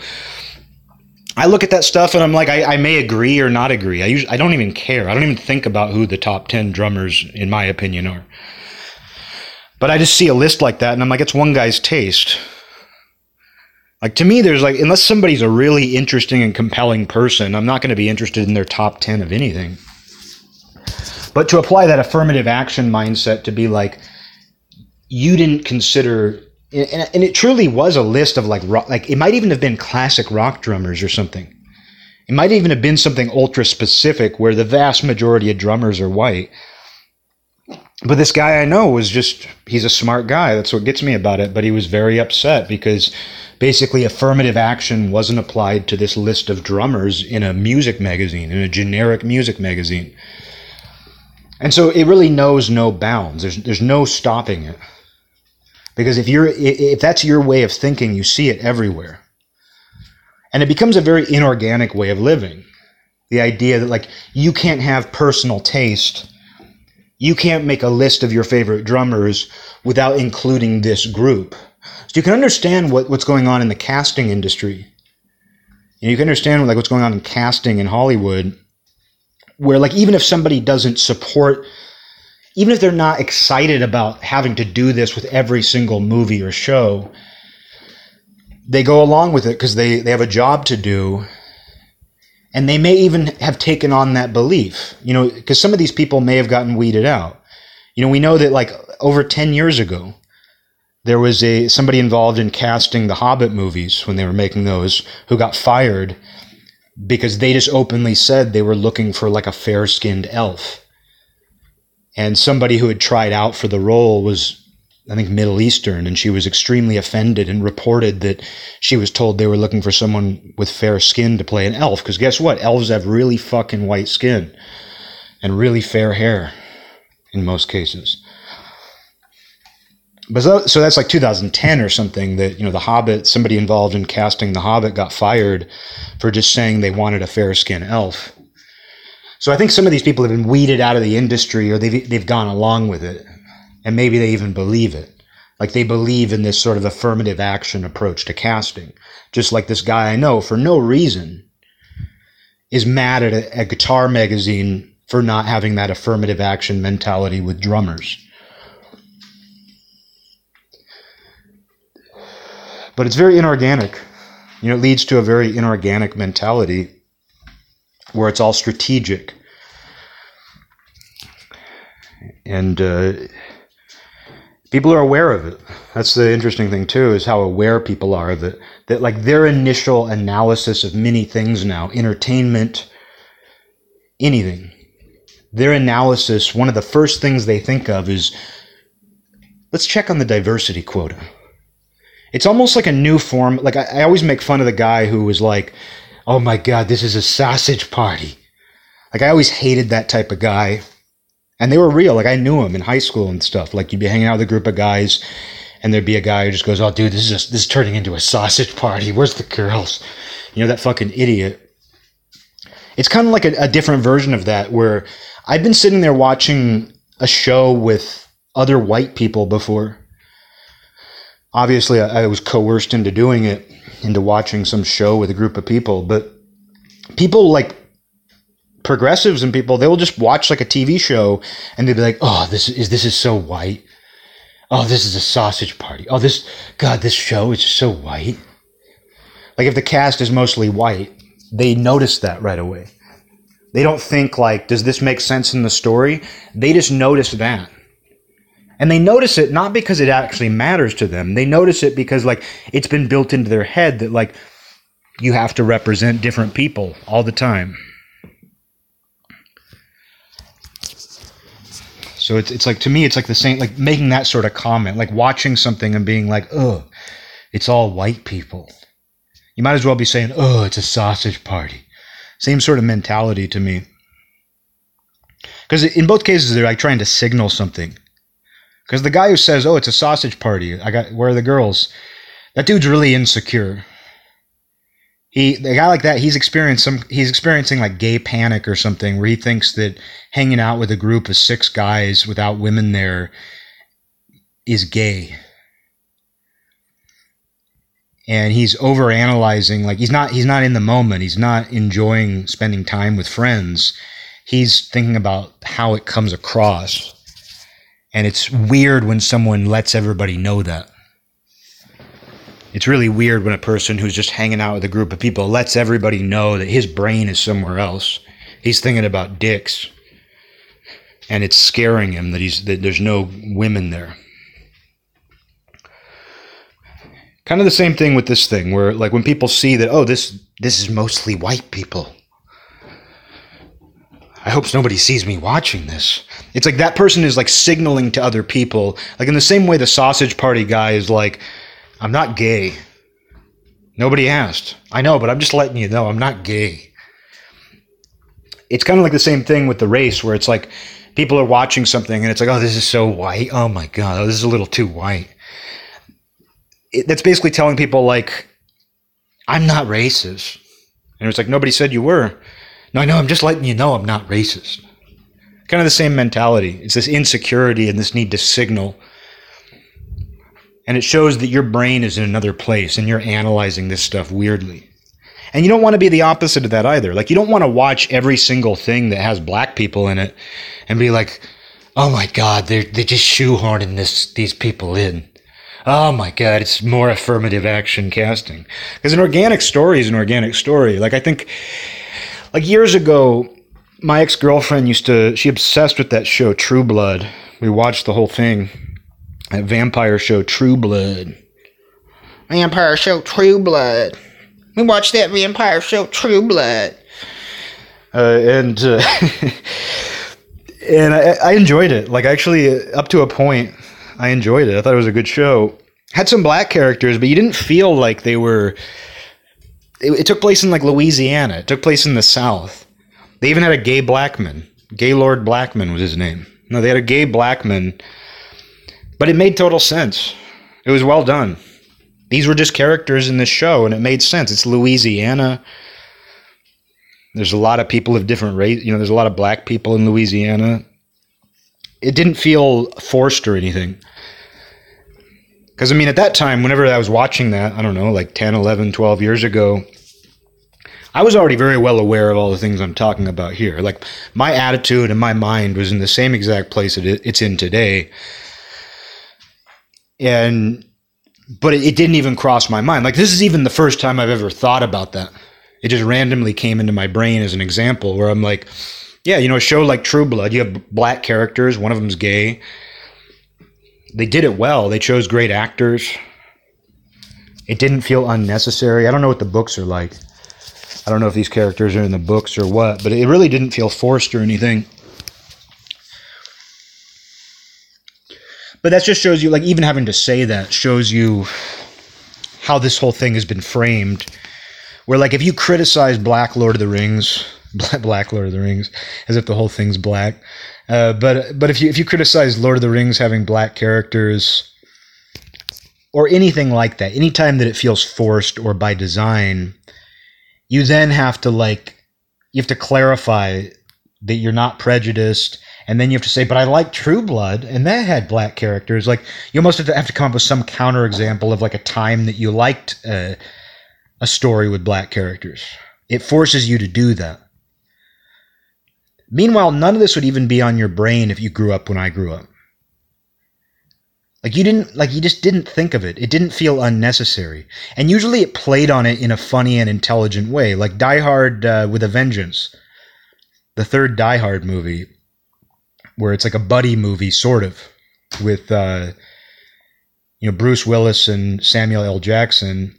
I look at that stuff and I'm like, I, I may agree or not agree. I usually, I don't even care. I don't even think about who the top ten drummers, in my opinion, are. But I just see a list like that and I'm like, it's one guy's taste. Like to me, there's like, unless somebody's a really interesting and compelling person, I'm not going to be interested in their top 10 of anything. But to apply that affirmative action mindset to be like, you didn't consider, and, it truly was a list of like rock, like it might even have been classic rock drummers or something. It might even have been something ultra specific where the vast majority of drummers are white. But this guy I know was just, he's a smart guy. That's what gets me about it. But he was very upset because basically affirmative action wasn't applied to this list of drummers in a music magazine, in a generic music magazine. And so it really knows no bounds. There's there's no stopping it. Because if you're if that's your way of thinking, you see it everywhere. And it becomes a very inorganic way of living. The idea that like you can't have personal taste. You can't make a list of your favorite drummers without including this group. So you can understand what, what's going on in the casting industry. And you can understand like what's going on in casting in Hollywood, where like even if somebody doesn't support, even if they're not excited about having to do this with every single movie or show, they go along with it because they, they have a job to do. And they may even have taken on that belief you know because some of these people may have gotten weeded out. You know we know that like over 10 years ago there was a somebody involved in casting the Hobbit movies when they were making those who got fired because they just openly said they were looking for like a fair-skinned elf. And somebody who had tried out for the role was I think Middle Eastern and she was extremely offended and reported that she was told they were looking for someone with fair skin to play an elf because guess what? Elves have really fucking white skin and really fair hair in most cases but so, so that's like 2010 or something that you know the hobbit somebody involved in casting the hobbit got fired for just saying they wanted a fair skin elf. So i think some of these people have been weeded out of the industry or they've, they've gone along with it. And maybe they even believe it. Like they believe in this sort of affirmative action approach to casting. Just like this guy i know for no reason is mad at a, a guitar magazine for not having that affirmative action mentality with drummers but it's very inorganic. You know, it leads to a very inorganic mentality where it's all strategic. And uh, people are aware of it. That's the interesting thing too, is how aware people are it. That like their initial analysis of many things now, entertainment, anything, their analysis, one of the first things they think of is let's check on the diversity quota it's almost like a new form. Like I, I always make fun of the guy who was like, "Oh my god, this is a sausage party." Like I always hated that type of guy, and they were real. Like I knew him in high school and stuff. Like you'd be hanging out with a group of guys, and there'd be a guy who just goes, "Oh, dude, this is just, this is turning into a sausage party. Where's the girls?" You know that fucking idiot. It's kind of like a, a different version of that, where I've been sitting there watching a show with other white people before obviously I, I was coerced into doing it, into watching some show with a group of people. But people like progressives and people, they will just watch like a TV show and they'll be like, "Oh, this is this is so white. Oh, this is a sausage party. Oh, this God, this show is just so white." Like if the cast is mostly white, they notice that right away. They don't think like, "Does this make sense in the story?" They just notice that. And they notice it not because it actually matters to them. They notice it because like it's been built into their head that like you have to represent different people all the time. So it's it's like to me it's like the same like making that sort of comment, like watching something and being like, "Oh, it's all white people." You might as well be saying, "Oh, it's a sausage party." Same sort of mentality to me. Because in both cases they're like trying to signal something. Because the guy who says, "Oh, it's a sausage party," I got where are the girls? That dude's really insecure. He a guy like that, he's experienced some he's experiencing like gay panic or something where he thinks that hanging out with a group of six guys without women there is gay. And he's over analyzing like he's not he's not in the moment. He's not enjoying spending time with friends. He's thinking about how it comes across. And it's weird when someone lets everybody know that. It's really weird when a person who's just hanging out with a group of people lets everybody know that his brain is somewhere else. He's thinking about dicks. And it's scaring him that he's that there's no women there. Kind of the same thing with this thing where like when people see that oh this this is mostly white people. I hope nobody sees me watching this. It's like that person is like signaling to other people, like in the same way the sausage party guy is like, I'm not gay. Nobody asked. I know, but I'm just letting you know I'm not gay. It's kind of like the same thing with the race where it's like people are watching something and it's like, oh, this is so white. Oh my God, oh, this is a little too white. It, that's basically telling people, like, I'm not racist. And it's like, nobody said you were. No, I know, I'm just letting you know I'm not racist. Kind of the same mentality. It's this insecurity and this need to signal and it shows that your brain is in another place and you're analyzing this stuff weirdly. And you don't want to be the opposite of that either. Like, you don't want to watch every single thing that has black people in it and be like, oh my God, they're, they're just shoehorning this, these people in. Oh my God, it's more affirmative action casting. Because an organic story is an organic story. Like, I think, like years ago, my ex girlfriend used to, she obsessed with that show, True Blood. We watched the whole thing that vampire show True Blood. Vampire show True Blood. We watched that vampire show True Blood. Uh, and uh, and I, I, enjoyed it. Like actually, up to a point, I enjoyed it. I thought it was a good show. Had some black characters, but you didn't feel like they were. It, it took place in like Louisiana. It took place in the South. They even had a gay blackman. Gaylord Blackman was his name. No, they had a gay blackman but it made total sense. It was well done. These were just characters in this show, and it made sense. It's Louisiana. There's a lot of people of different race. You know, there's a lot of black people in Louisiana. It didn't feel forced or anything. Because, I mean, at that time, whenever I was watching that, I don't know, like 10, 11, 12 years ago, I was already very well aware of all the things I'm talking about here. Like, my attitude and my mind was in the same exact place it's in today and but it, it didn't even cross my mind. Like this is even the first time I've ever thought about that. It just randomly came into my brain as an example where I'm like, yeah, you know, a show like True Blood, you have black characters, one of them's gay. They did it well. They chose great actors. It didn't feel unnecessary. I don't know what the books are like. I don't know if these characters are in the books or what, but it really didn't feel forced or anything. But that just shows you, like, even having to say that shows you how this whole thing has been framed. Where, like, if you criticize Black Lord of the Rings, Black Lord of the Rings, as if the whole thing's black, uh, but but if you if you criticize Lord of the Rings having black characters, or anything like that, anytime that it feels forced or by design, you then have to like you have to clarify that you're not prejudiced and then you have to say, but I like True Blood, and that had black characters. Like you almost have to, have to come up with some counter example of like a time that you liked uh, a story with black characters. It forces you to do that. Meanwhile, none of this would even be on your brain if you grew up when I grew up. Like you didn't, like you just didn't think of it. It didn't feel unnecessary. And usually it played on it in a funny and intelligent way. Like Die Hard uh, with a Vengeance, the third Die Hard movie where it's like a buddy movie, sort of, with uh, you know Bruce Willis and Samuel L. Jackson.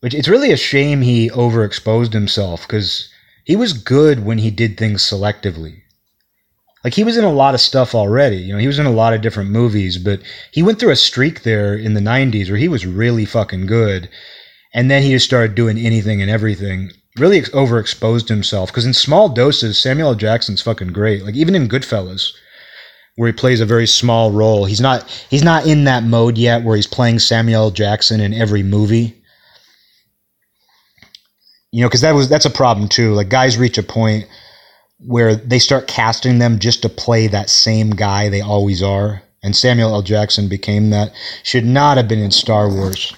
Which it's really a shame he overexposed himself because he was good when he did things selectively. Like he was in a lot of stuff already. You know, he was in a lot of different movies, but he went through a streak there in the 90s where he was really fucking good. And then he just started doing anything and everything really overexposed himself because in small doses, Samuel L. Jackson's fucking great. Like even in Goodfellas, where he plays a very small role, he's not he's not in that mode yet where he's playing Samuel. Jackson in every movie. You know, because that was that's a problem too. Like guys reach a point where they start casting them just to play that same guy they always are. And Samuel L. Jackson became that. Should not have been in Star Wars.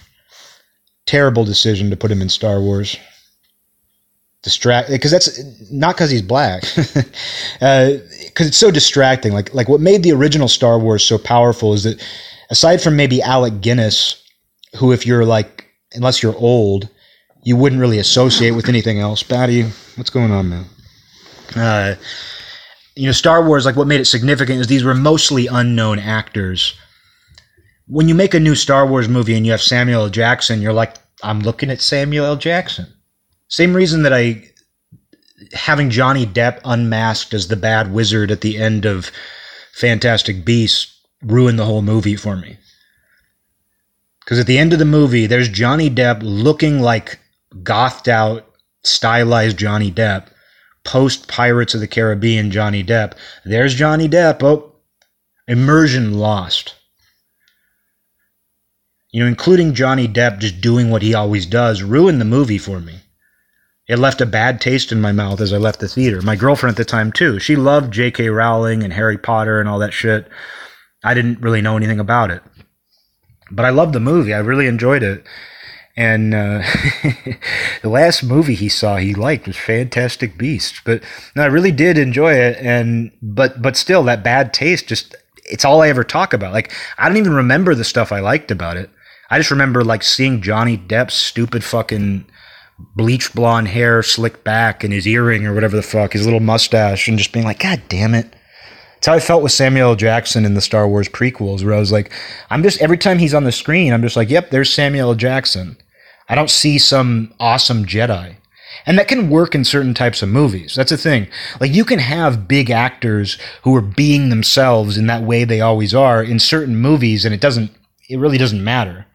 Terrible decision to put him in Star Wars. Distract because that's not because he's black, because uh, it's so distracting. Like like what made the original Star Wars so powerful is that aside from maybe Alec Guinness, who if you're like unless you're old, you wouldn't really associate with anything else. Batty, what's going on, man? Uh, you know, Star Wars, like what made it significant is these were mostly unknown actors. When you make a new Star Wars movie and you have Samuel L. Jackson, you're like, I'm looking at Samuel L. Jackson. Same reason that I having Johnny Depp unmasked as the bad wizard at the end of Fantastic Beasts ruined the whole movie for me. Because at the end of the movie, there's Johnny Depp looking like gothed out, stylized Johnny Depp, post Pirates of the Caribbean Johnny Depp. There's Johnny Depp. Oh, immersion lost. You know, including Johnny Depp just doing what he always does, ruined the movie for me. It left a bad taste in my mouth as I left the theater. My girlfriend at the time, too. She loved J.K. Rowling and Harry Potter and all that shit. I didn't really know anything about it. But I loved the movie. I really enjoyed it. And uh, the last movie he saw he liked was Fantastic Beasts. But no, I really did enjoy it. And but but still, that bad taste just it's all I ever talk about. Like I don't even remember the stuff I liked about it. I just remember like seeing Johnny Depp's stupid fucking bleach blonde hair slicked back and his earring or whatever the fuck, his little mustache, and just being like, God damn it. That's how I felt with Samuel L. Jackson in the Star Wars prequels, where I was like, I'm just every time he's on the screen, I'm just like, yep, there's Samuel L. Jackson. I don't see some awesome Jedi. And that can work in certain types of movies. That's the thing. Like you can have big actors who are being themselves in that way they always are in certain movies, and it doesn't it really doesn't matter.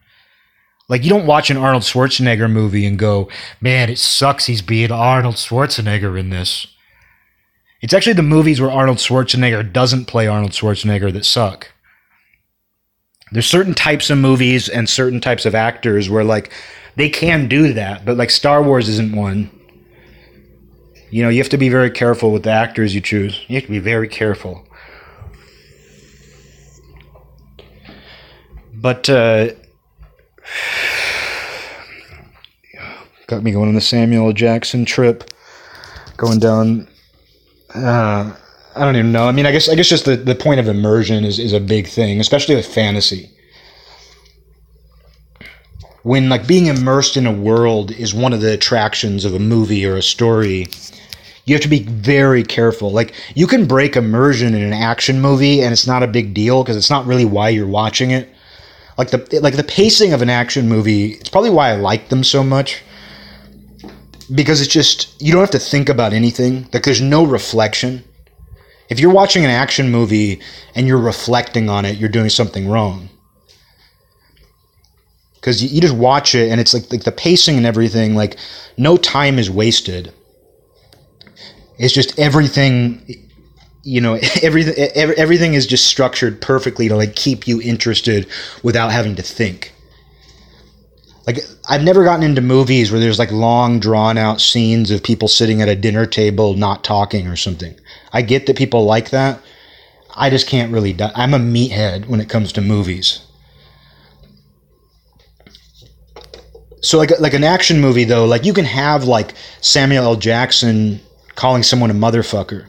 Like you don't watch an Arnold Schwarzenegger movie and go, man, it sucks he's being Arnold Schwarzenegger in this. It's actually the movies where Arnold Schwarzenegger doesn't play Arnold Schwarzenegger that suck. There's certain types of movies and certain types of actors where like they can do that, but like Star Wars isn't one. You know, you have to be very careful with the actors you choose. You have to be very careful. But uh got me going on the Samuel Jackson trip, going down uh, I don't even know. I mean, I guess I guess just the, the point of immersion is, is a big thing, especially with fantasy. When like being immersed in a world is one of the attractions of a movie or a story, you have to be very careful. Like you can break immersion in an action movie and it's not a big deal because it's not really why you're watching it. Like the like the pacing of an action movie, it's probably why I like them so much because it's just you don't have to think about anything. Like there's no reflection. If you're watching an action movie and you're reflecting on it, you're doing something wrong. Because you, you just watch it and it's like like the pacing and everything. Like no time is wasted. It's just everything. You know, everything everything is just structured perfectly to like keep you interested without having to think like I've never gotten into movies where there's like long drawn out scenes of people sitting at a dinner table not talking or something. I get that people like that. I just can't really I'm a meathead when it comes to movies. So like like an action movie though, like you can have like Samuel L. Jackson calling someone a motherfucker.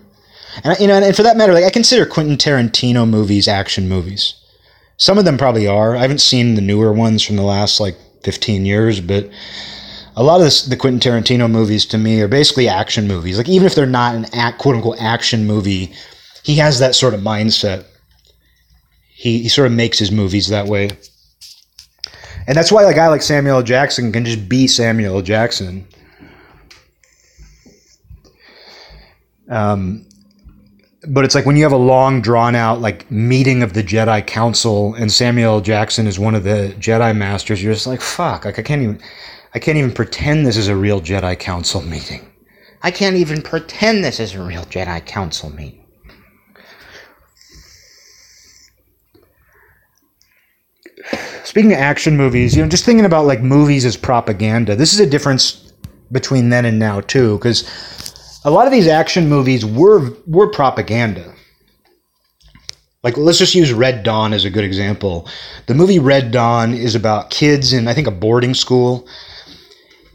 And you know and for that matter, like I consider Quentin Tarantino movies action movies. Some of them probably are. I haven't seen the newer ones from the last like 15 years, but a lot of this, the Quentin Tarantino movies to me are basically action movies. Like even if they're not an act, quote unquote action movie, he has that sort of mindset. He, he sort of makes his movies that way. And that's why a guy like Samuel Jackson can just be Samuel Jackson. Um, but it's like when you have a long drawn out like meeting of the Jedi Council and Samuel Jackson is one of the Jedi masters, you're just like, fuck, like I can't even I can't even pretend this is a real Jedi Council meeting. I can't even pretend this is a real Jedi Council meeting. Speaking of action movies, you know, just thinking about like movies as propaganda, this is a difference between then and now too, because a lot of these action movies were were propaganda. Like let's just use Red Dawn as a good example. The movie Red Dawn is about kids in I think a boarding school,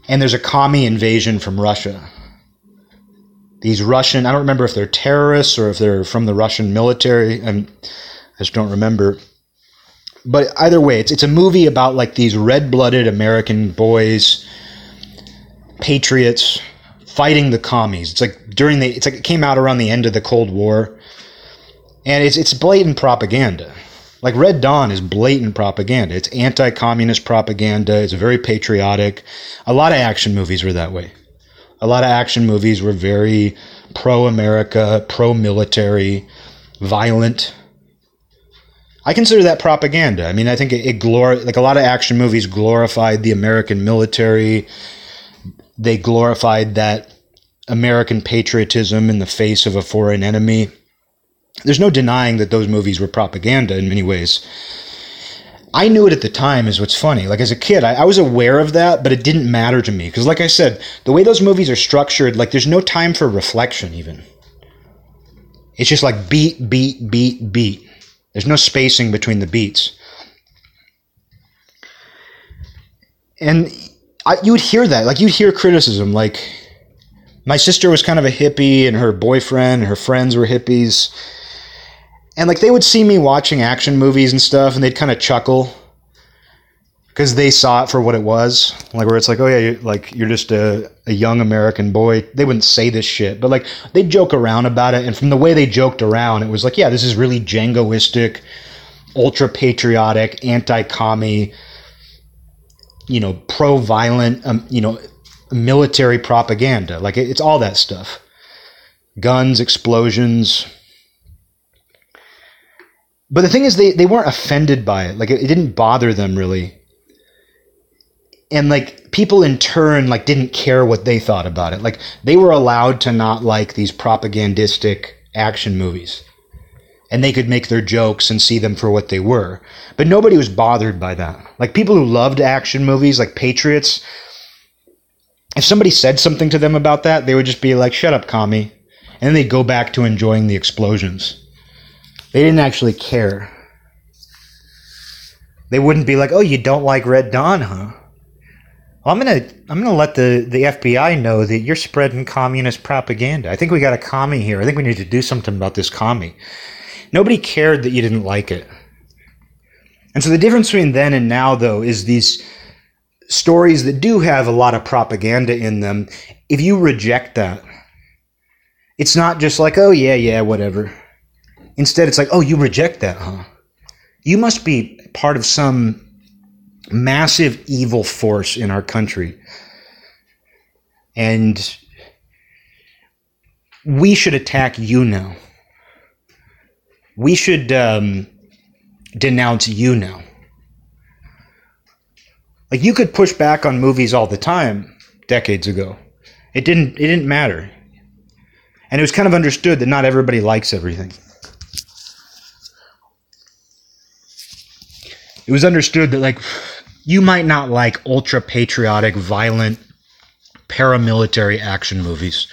and there's a commie invasion from Russia. These Russian, I don't remember if they're terrorists or if they're from the Russian military. I'm, I just don't remember but either way, it's it's a movie about like these red-blooded American boys, patriots, fighting the commies. It's like during the it's like it came out around the end of the Cold War, and it's it's blatant propaganda. Like Red Dawn is blatant propaganda. It's anti-communist propaganda. It's very patriotic. A lot of action movies were that way. A lot of action movies were very pro-America, pro-military, violent I consider that propaganda. I mean, I think it, it glor like a lot of action movies glorified the American military. They glorified that American patriotism in the face of a foreign enemy. There's no denying that those movies were propaganda in many ways. I knew it at the time, is what's funny. Like as a kid, I, I was aware of that, but it didn't matter to me. Because, like I said, the way those movies are structured, like there's no time for reflection, even. It's just like beat, beat, beat, beat. There's no spacing between the beats. And I, you would hear that. Like, you'd hear criticism. Like, my sister was kind of a hippie, and her boyfriend and her friends were hippies. And, like, they would see me watching action movies and stuff, and they'd kind of chuckle because they saw it for what it was. Like, where it's like, oh, yeah, you're, like, you're just a, a young American boy. They wouldn't say this shit, but, like, they'd joke around about it. And from the way they joked around, it was like, yeah, this is really jingoistic, ultra patriotic, anti commie, you know, pro violent, um, you know, military propaganda. Like, it, it's all that stuff guns, explosions. But the thing is, they, they weren't offended by it. Like, it, it didn't bother them really and like people in turn like didn't care what they thought about it. Like they were allowed to not like these propagandistic action movies. And they could make their jokes and see them for what they were. But nobody was bothered by that. Like people who loved action movies like patriots if somebody said something to them about that they would just be like shut up commie. And then they'd go back to enjoying the explosions. They didn't actually care. They wouldn't be like oh you don't like red dawn huh well, I'm gonna I'm gonna let the, the FBI know that you're spreading communist propaganda. I think we got a commie here. I think we need to do something about this commie. Nobody cared that you didn't like it. And so the difference between then and now, though, is these stories that do have a lot of propaganda in them. If you reject that, it's not just like, oh yeah, yeah, whatever. Instead, it's like, oh, you reject that, huh? You must be part of some massive evil force in our country. And we should attack you now. We should um, denounce you now. Like you could push back on movies all the time decades ago. It didn't it didn't matter. And it was kind of understood that not everybody likes everything. It was understood that like you might not like ultra patriotic, violent, paramilitary action movies.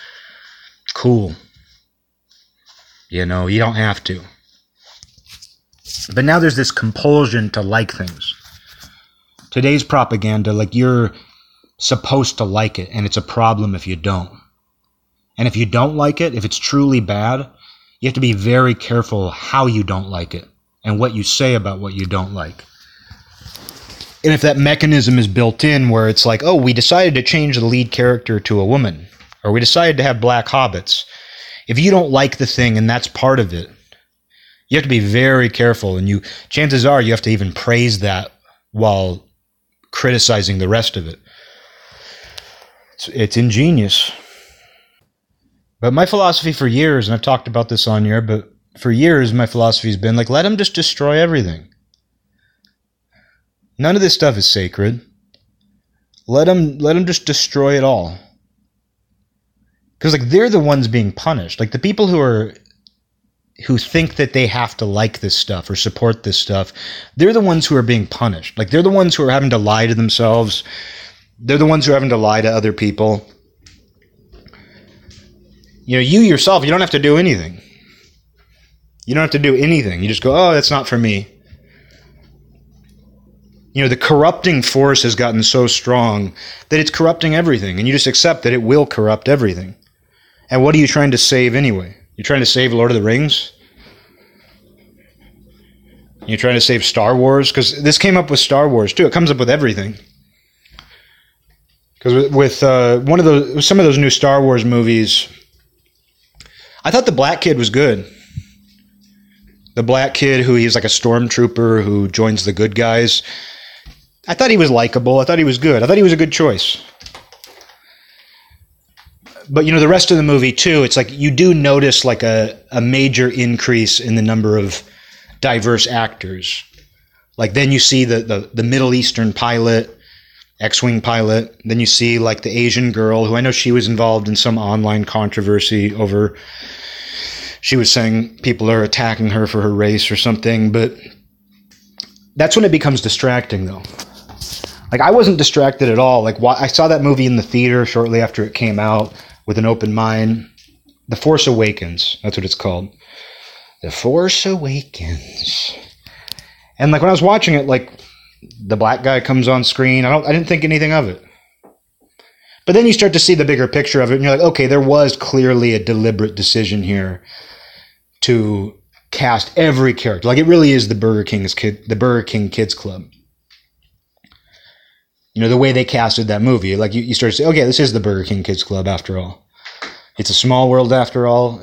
Cool. You know, you don't have to. But now there's this compulsion to like things. Today's propaganda, like you're supposed to like it, and it's a problem if you don't. And if you don't like it, if it's truly bad, you have to be very careful how you don't like it and what you say about what you don't like and if that mechanism is built in where it's like, oh, we decided to change the lead character to a woman, or we decided to have black hobbits, if you don't like the thing and that's part of it, you have to be very careful. And you, chances are, you have to even praise that while criticizing the rest of it. It's, it's ingenious. But my philosophy for years, and I've talked about this on here, but for years, my philosophy has been like, let them just destroy everything. None of this stuff is sacred. Let them let them just destroy it all. Cuz like they're the ones being punished. Like the people who are who think that they have to like this stuff or support this stuff, they're the ones who are being punished. Like they're the ones who are having to lie to themselves They're the ones who are having to lie to other people. You know, you yourself, you don't have to do anything. You don't have to do anything. You just go, oh, that's not for me. You know, the corrupting force has gotten so strong that it's corrupting everything, and you just accept that it will corrupt everything. And what are you trying to save anyway? You're trying to save Lord of the Rings? You're trying to save Star Wars? Because this came up with Star Wars too. It comes up with everything. Because with uh, one of those, some of those new Star Wars movies, I thought the black kid was good. The black kid who he's like a stormtrooper who joins the good guys. I thought he was likable. I thought he was good. I thought he was a good choice. But you know, the rest of the movie too, it's like you do notice like a, a major increase in the number of diverse actors. Like then you see the, the, the Middle Eastern pilot, X-wing pilot. Then you see like the Asian girl who I know she was involved in some online controversy over. She was saying people are attacking her for her race or something, but that's when it becomes distracting, though. Like I wasn't distracted at all. Like I saw that movie in the theater shortly after it came out with an open mind. The Force Awakens. That's what it's called. The Force Awakens. And like when I was watching it, like the black guy comes on screen. I don't I didn't think anything of it. But then you start to see the bigger picture of it, and you're like, okay, there was clearly a deliberate decision here to cast every character. Like it really is the Burger King's kid, the Burger King Kids Club. You know the way they casted that movie. Like you, you start to say, okay, this is the Burger King Kids Club after all. It's a small world after all.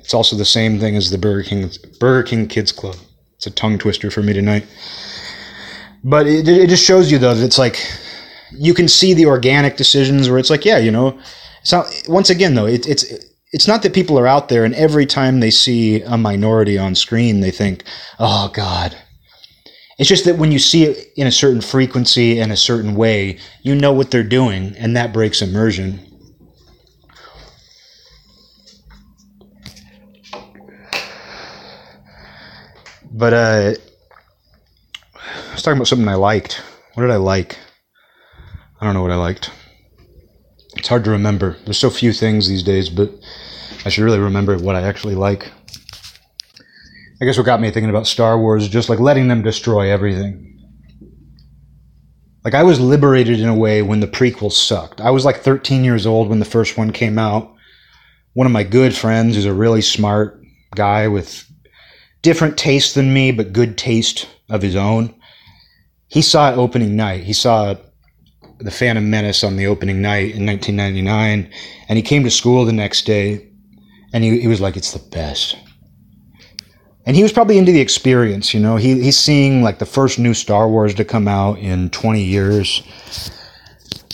It's also the same thing as the Burger King Burger King Kids Club. It's a tongue twister for me tonight. But it, it just shows you though that it's like you can see the organic decisions where it's like, yeah, you know, not. Once again though, it, it's it's not that people are out there and every time they see a minority on screen, they think, oh God. It's just that when you see it in a certain frequency and a certain way, you know what they're doing, and that breaks immersion. But uh, I was talking about something I liked. What did I like? I don't know what I liked. It's hard to remember. There's so few things these days, but I should really remember what I actually like. I guess what got me thinking about Star Wars is just like letting them destroy everything. Like I was liberated in a way when the prequels sucked. I was like 13 years old when the first one came out. One of my good friends who's a really smart guy with different taste than me, but good taste of his own. He saw it opening night. He saw the Phantom Menace on the opening night in 1999, and he came to school the next day, and he, he was like, "It's the best." And he was probably into the experience, you know. He he's seeing like the first new Star Wars to come out in 20 years.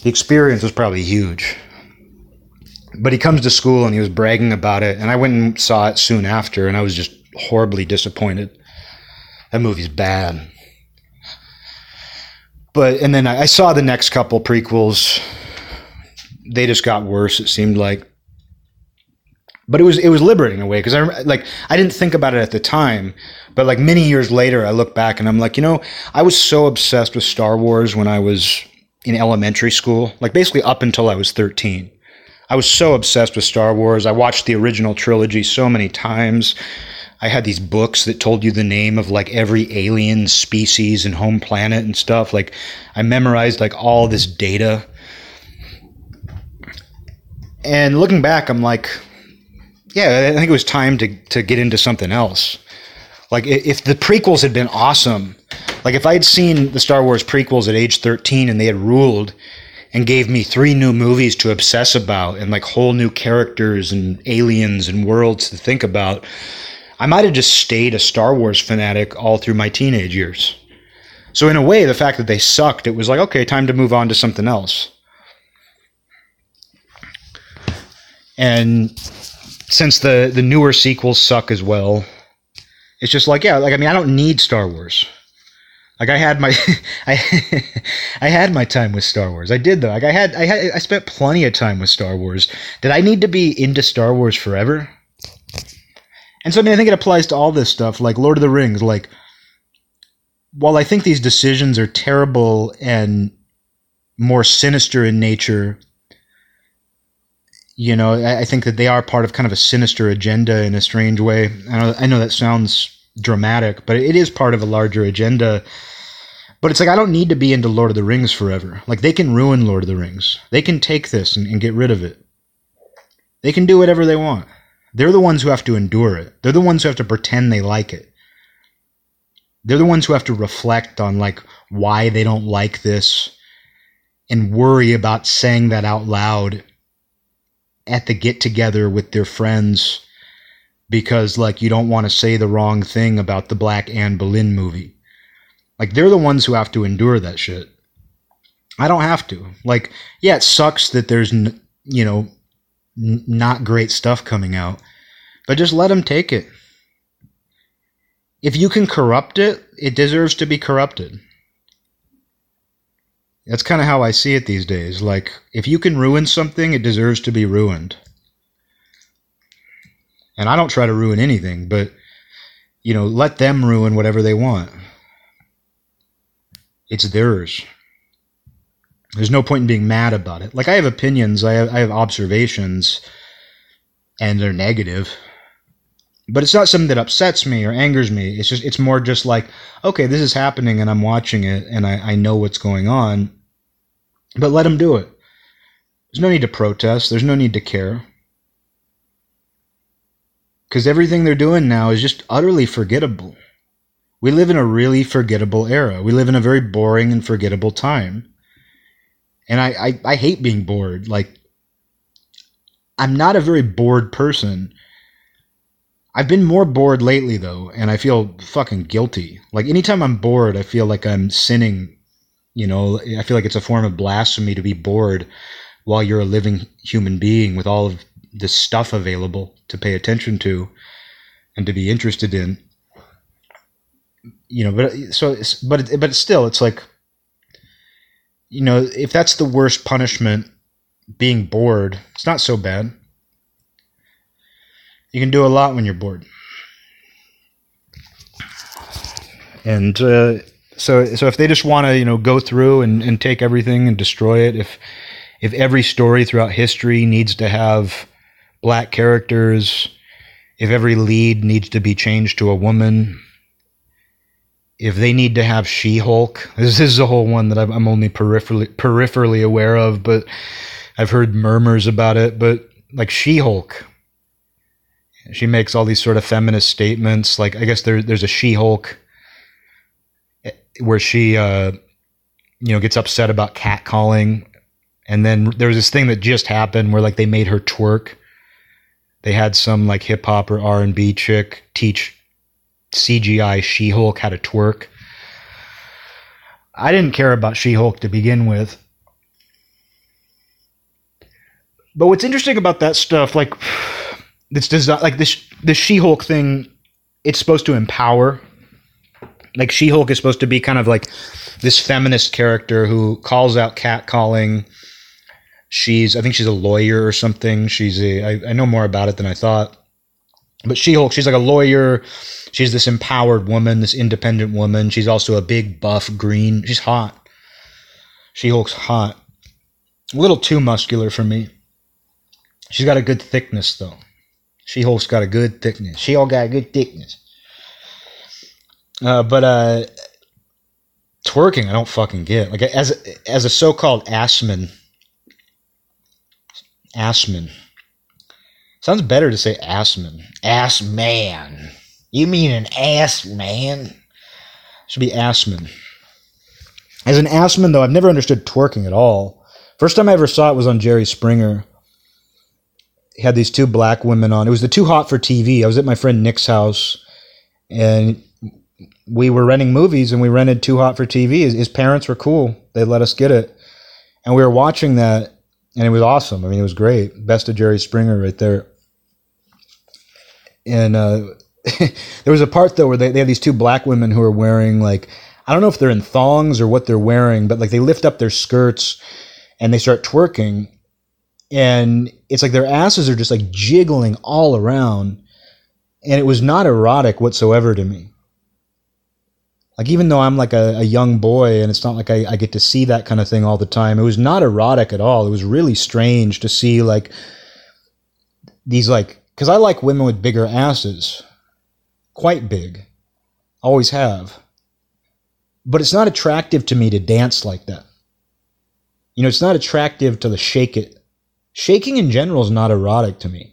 The experience was probably huge. But he comes to school and he was bragging about it, and I went and saw it soon after, and I was just horribly disappointed. That movie's bad. But and then I, I saw the next couple prequels. They just got worse. It seemed like. But it was it was liberating in a way because I like I didn't think about it at the time, but like many years later, I look back and I'm like, you know, I was so obsessed with Star Wars when I was in elementary school, like basically up until I was 13. I was so obsessed with Star Wars. I watched the original trilogy so many times. I had these books that told you the name of like every alien species and home planet and stuff. Like I memorized like all this data. And looking back, I'm like, yeah, I think it was time to, to get into something else. Like if the prequels had been awesome, like if I had seen the Star Wars prequels at age 13 and they had ruled and gave me three new movies to obsess about and like whole new characters and aliens and worlds to think about, I might have just stayed a Star Wars fanatic all through my teenage years. So in a way, the fact that they sucked, it was like, okay, time to move on to something else. And since the the newer sequels suck as well, it's just like, yeah, like I mean, I don't need Star Wars. Like I had my, I, I had my time with Star Wars. I did though. Like I had, I had, I spent plenty of time with Star Wars. Did I need to be into Star Wars forever? And so I mean, I think it applies to all this stuff, like Lord of the Rings. Like, while I think these decisions are terrible and more sinister in nature. You know, I, I think that they are part of kind of a sinister agenda in a strange way. I know, I know that sounds dramatic, but it is part of a larger agenda. But it's like I don't need to be into Lord of the Rings forever. Like they can ruin Lord of the Rings. They can take this and, and get rid of it. They can do whatever they want. They're the ones who have to endure it. They're the ones who have to pretend they like it. They're the ones who have to reflect on like why they don't like this and worry about saying that out loud at the get together with their friends because like you don't want to say the wrong thing about the Black Anne Boleyn movie. Like they're the ones who have to endure that shit. I don't have to. Like yeah, it sucks that there's n- you know n- not great stuff coming out, but just let them take it. If you can corrupt it, it deserves to be corrupted. That's kind of how I see it these days. Like, if you can ruin something, it deserves to be ruined. And I don't try to ruin anything, but, you know, let them ruin whatever they want. It's theirs. There's no point in being mad about it. Like, I have opinions, I have, I have observations, and they're negative. But it's not something that upsets me or angers me. It's just, it's more just like, okay, this is happening and I'm watching it and I, I know what's going on but let them do it. There's no need to protest. There's no need to care. Because everything they're doing now is just utterly forgettable. We live in a really forgettable era. We live in a very boring and forgettable time. And I, I, I hate being bored. Like, I'm not a very bored person. I've been more bored lately, though, and I feel fucking guilty. Like, anytime I'm bored, I feel like I'm sinning you know, I feel like it's a form of blasphemy to be bored while you're a living human being with all of this stuff available to pay attention to and to be interested in. You know, but so, but but still, it's like, you know, if that's the worst punishment, being bored, it's not so bad. You can do a lot when you're bored. And uh, so so if they just want to you know go through and, and take everything and destroy it if if every story throughout history needs to have black characters if every lead needs to be changed to a woman if they need to have she-hulk this is a whole one that i'm only peripherally peripherally aware of but i've heard murmurs about it but like she-hulk she makes all these sort of feminist statements like i guess there, there's a she-hulk where she uh, you know gets upset about catcalling. And then there was this thing that just happened where like they made her twerk. They had some like hip hop or r&b chick teach cgi she-hulk how to twerk. I didn't care about she-hulk to begin with. But what's interesting about that stuff like this does like this the she-hulk thing it's supposed to empower like She Hulk is supposed to be kind of like this feminist character who calls out catcalling. She's, I think she's a lawyer or something. She's a, I, I know more about it than I thought. But She Hulk, she's like a lawyer. She's this empowered woman, this independent woman. She's also a big, buff, green. She's hot. She Hulk's hot. A little too muscular for me. She's got a good thickness, though. She Hulk's got a good thickness. She all got a good thickness. Uh, but uh, twerking, I don't fucking get. Like as as a so-called assman, assman sounds better to say assman. Ass man. You mean an ass man? Should be assman. As an assman, though, I've never understood twerking at all. First time I ever saw it was on Jerry Springer. He had these two black women on. It was the Too Hot for TV. I was at my friend Nick's house, and we were renting movies and we rented Too Hot for TV. His, his, parents were cool. They let us get it. And we were watching that and it was awesome. I mean, it was great. Best of Jerry Springer right there. And uh, there was a part though where they, they have these two black women who are wearing like, I don't know if they're in thongs or what they're wearing, but like they lift up their skirts and they start twerking. And it's like their asses are just like jiggling all around. And it was not erotic whatsoever to me Like even though I'm like a, a young boy and it's not like I, I get to see that kind of thing all the time, it was not erotic at all. It was really strange to see like these like because I like women with bigger asses, quite big, always have. But it's not attractive to me to dance like that. You know, it's not attractive to the shake it. Shaking in general is not erotic to me.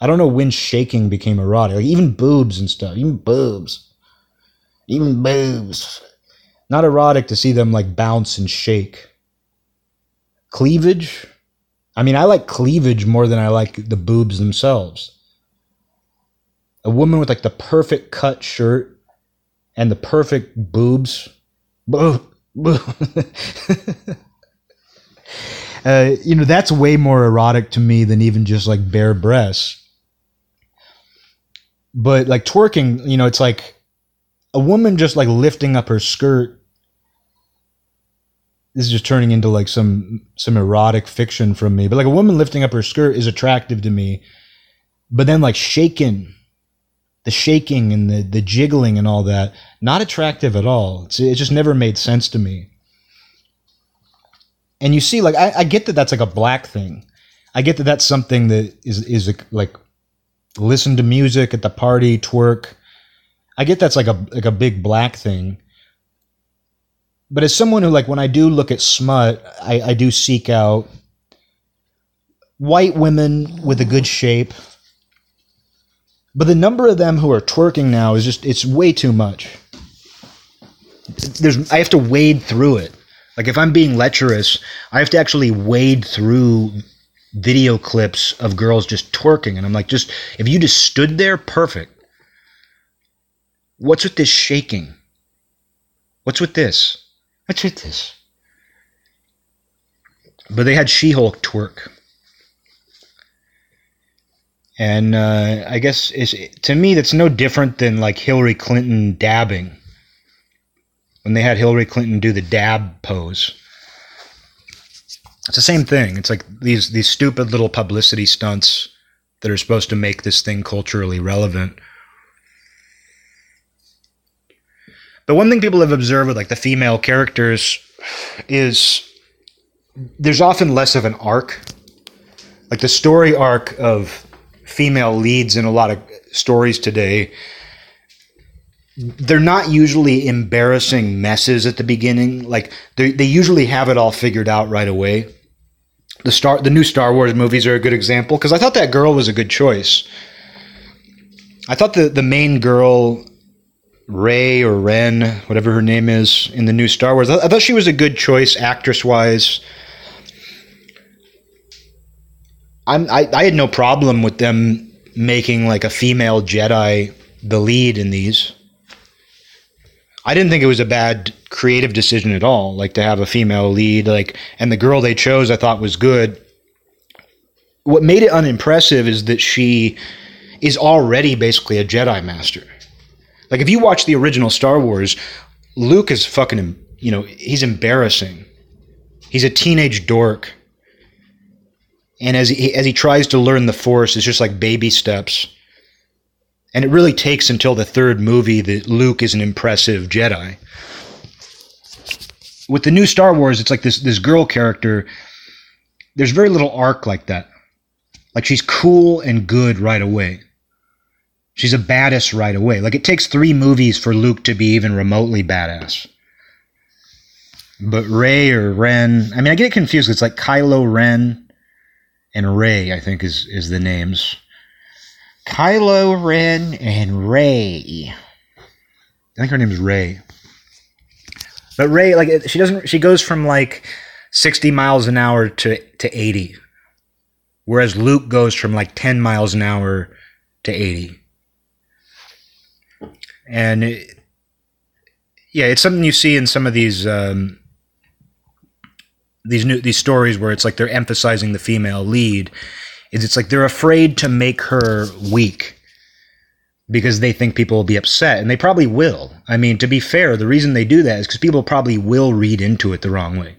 I don't know when shaking became erotic. Like even boobs and stuff, even boobs, even boobs. Not erotic to see them like bounce and shake. Cleavage. I mean, I like cleavage more than I like the boobs themselves. A woman with like the perfect cut shirt and the perfect boobs. Boo, boo. uh, you know, that's way more erotic to me than even just like bare breasts. But like twerking, you know, it's like a woman just like lifting up her skirt. This is just turning into like some some erotic fiction from me. But like a woman lifting up her skirt is attractive to me. But then like shaking, the shaking and the the jiggling and all that, not attractive at all. It's, it just never made sense to me. And you see, like I, I get that that's like a black thing. I get that that's something that is is like listen to music at the party, twerk. I get that's like a like a big black thing. But as someone who like when I do look at smut, I, I do seek out white women with a good shape. But the number of them who are twerking now is just it's way too much. There's I have to wade through it. Like if I'm being lecherous, I have to actually wade through video clips of girls just twerking and I'm like just if you just stood there perfect. What's with this shaking? What's with this? What's with this? But they had She-Hulk twerk. And uh, I guess to me, that's no different than like Hillary Clinton dabbing. When they had Hillary Clinton do the dab pose. It's the same thing. It's like these these stupid little publicity stunts that are supposed to make this thing culturally relevant. But one thing people have observed with like the female characters is there's often less of an arc. Like the story arc of female leads in a lot of stories today they're not usually embarrassing messes at the beginning. Like they they usually have it all figured out right away. The star the new Star Wars movies are a good example because I thought that girl was a good choice. I thought the the main girl, Rey or Ren, whatever her name is in the new Star Wars, I, thought she was a good choice actress wise. I'm I, I had no problem with them making like a female Jedi the lead in these. I didn't think it was a bad creative decision at all, like to have a female lead, like, and the girl they chose I thought was good. What made it unimpressive is that she is already basically a Jedi master. Like, if you watch the original Star Wars, Luke is fucking, you know, he's embarrassing. He's a teenage dork. And as he, as he tries to learn the Force, it's just like baby steps. And it really takes until the third movie that Luke is an impressive Jedi. With the new Star Wars, it's like this this girl character. There's very little arc like that. Like she's cool and good right away. She's a badass right away. Like it takes three movies for Luke to be even remotely badass. But Rey or Ren, I mean, I get confused. It's like Kylo Ren and Rey, I think is is the names. Kylo Ren and Rey. I think her name is Rey. But Rey, like, she doesn't. She goes from like sixty miles an hour to to eighty, whereas Luke goes from like ten miles an hour to eighty. And it, yeah, it's something you see in some of these um, these new these stories where it's like they're emphasizing the female lead is it's like they're afraid to make her weak because they think people will be upset and they probably will. I mean to be fair the reason they do that is because people probably will read into it the wrong way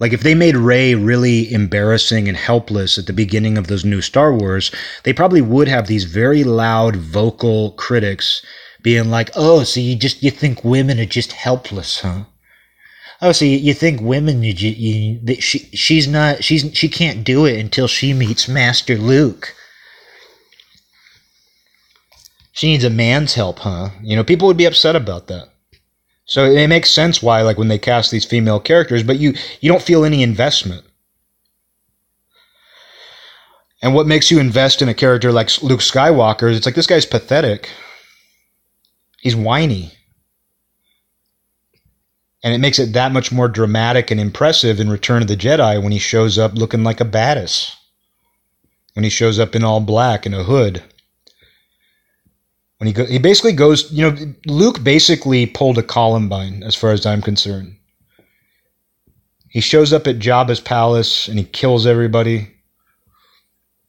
like if they made rey really embarrassing and helpless at the beginning of those new star wars they probably would have these very loud vocal critics being like, "Oh, so you just you think women are just helpless, huh?" Oh, so you, you think women you, you that she she's not she's she can't do it until she meets Master Luke. She needs a man's help, huh? You know, people would be upset about that. So it makes sense why, like, when they cast these female characters, but you you don't feel any investment. And what makes you invest in a character like Luke Skywalker is it's like this guy's pathetic. He's whiny. And it makes it that much more dramatic and impressive in Return of the Jedi when he shows up looking like a badass. When he shows up in all black and a hood. When he go, he basically goes, you know, Luke basically pulled a Columbine as far as I'm concerned. He shows up at Jabba's palace and he kills everybody.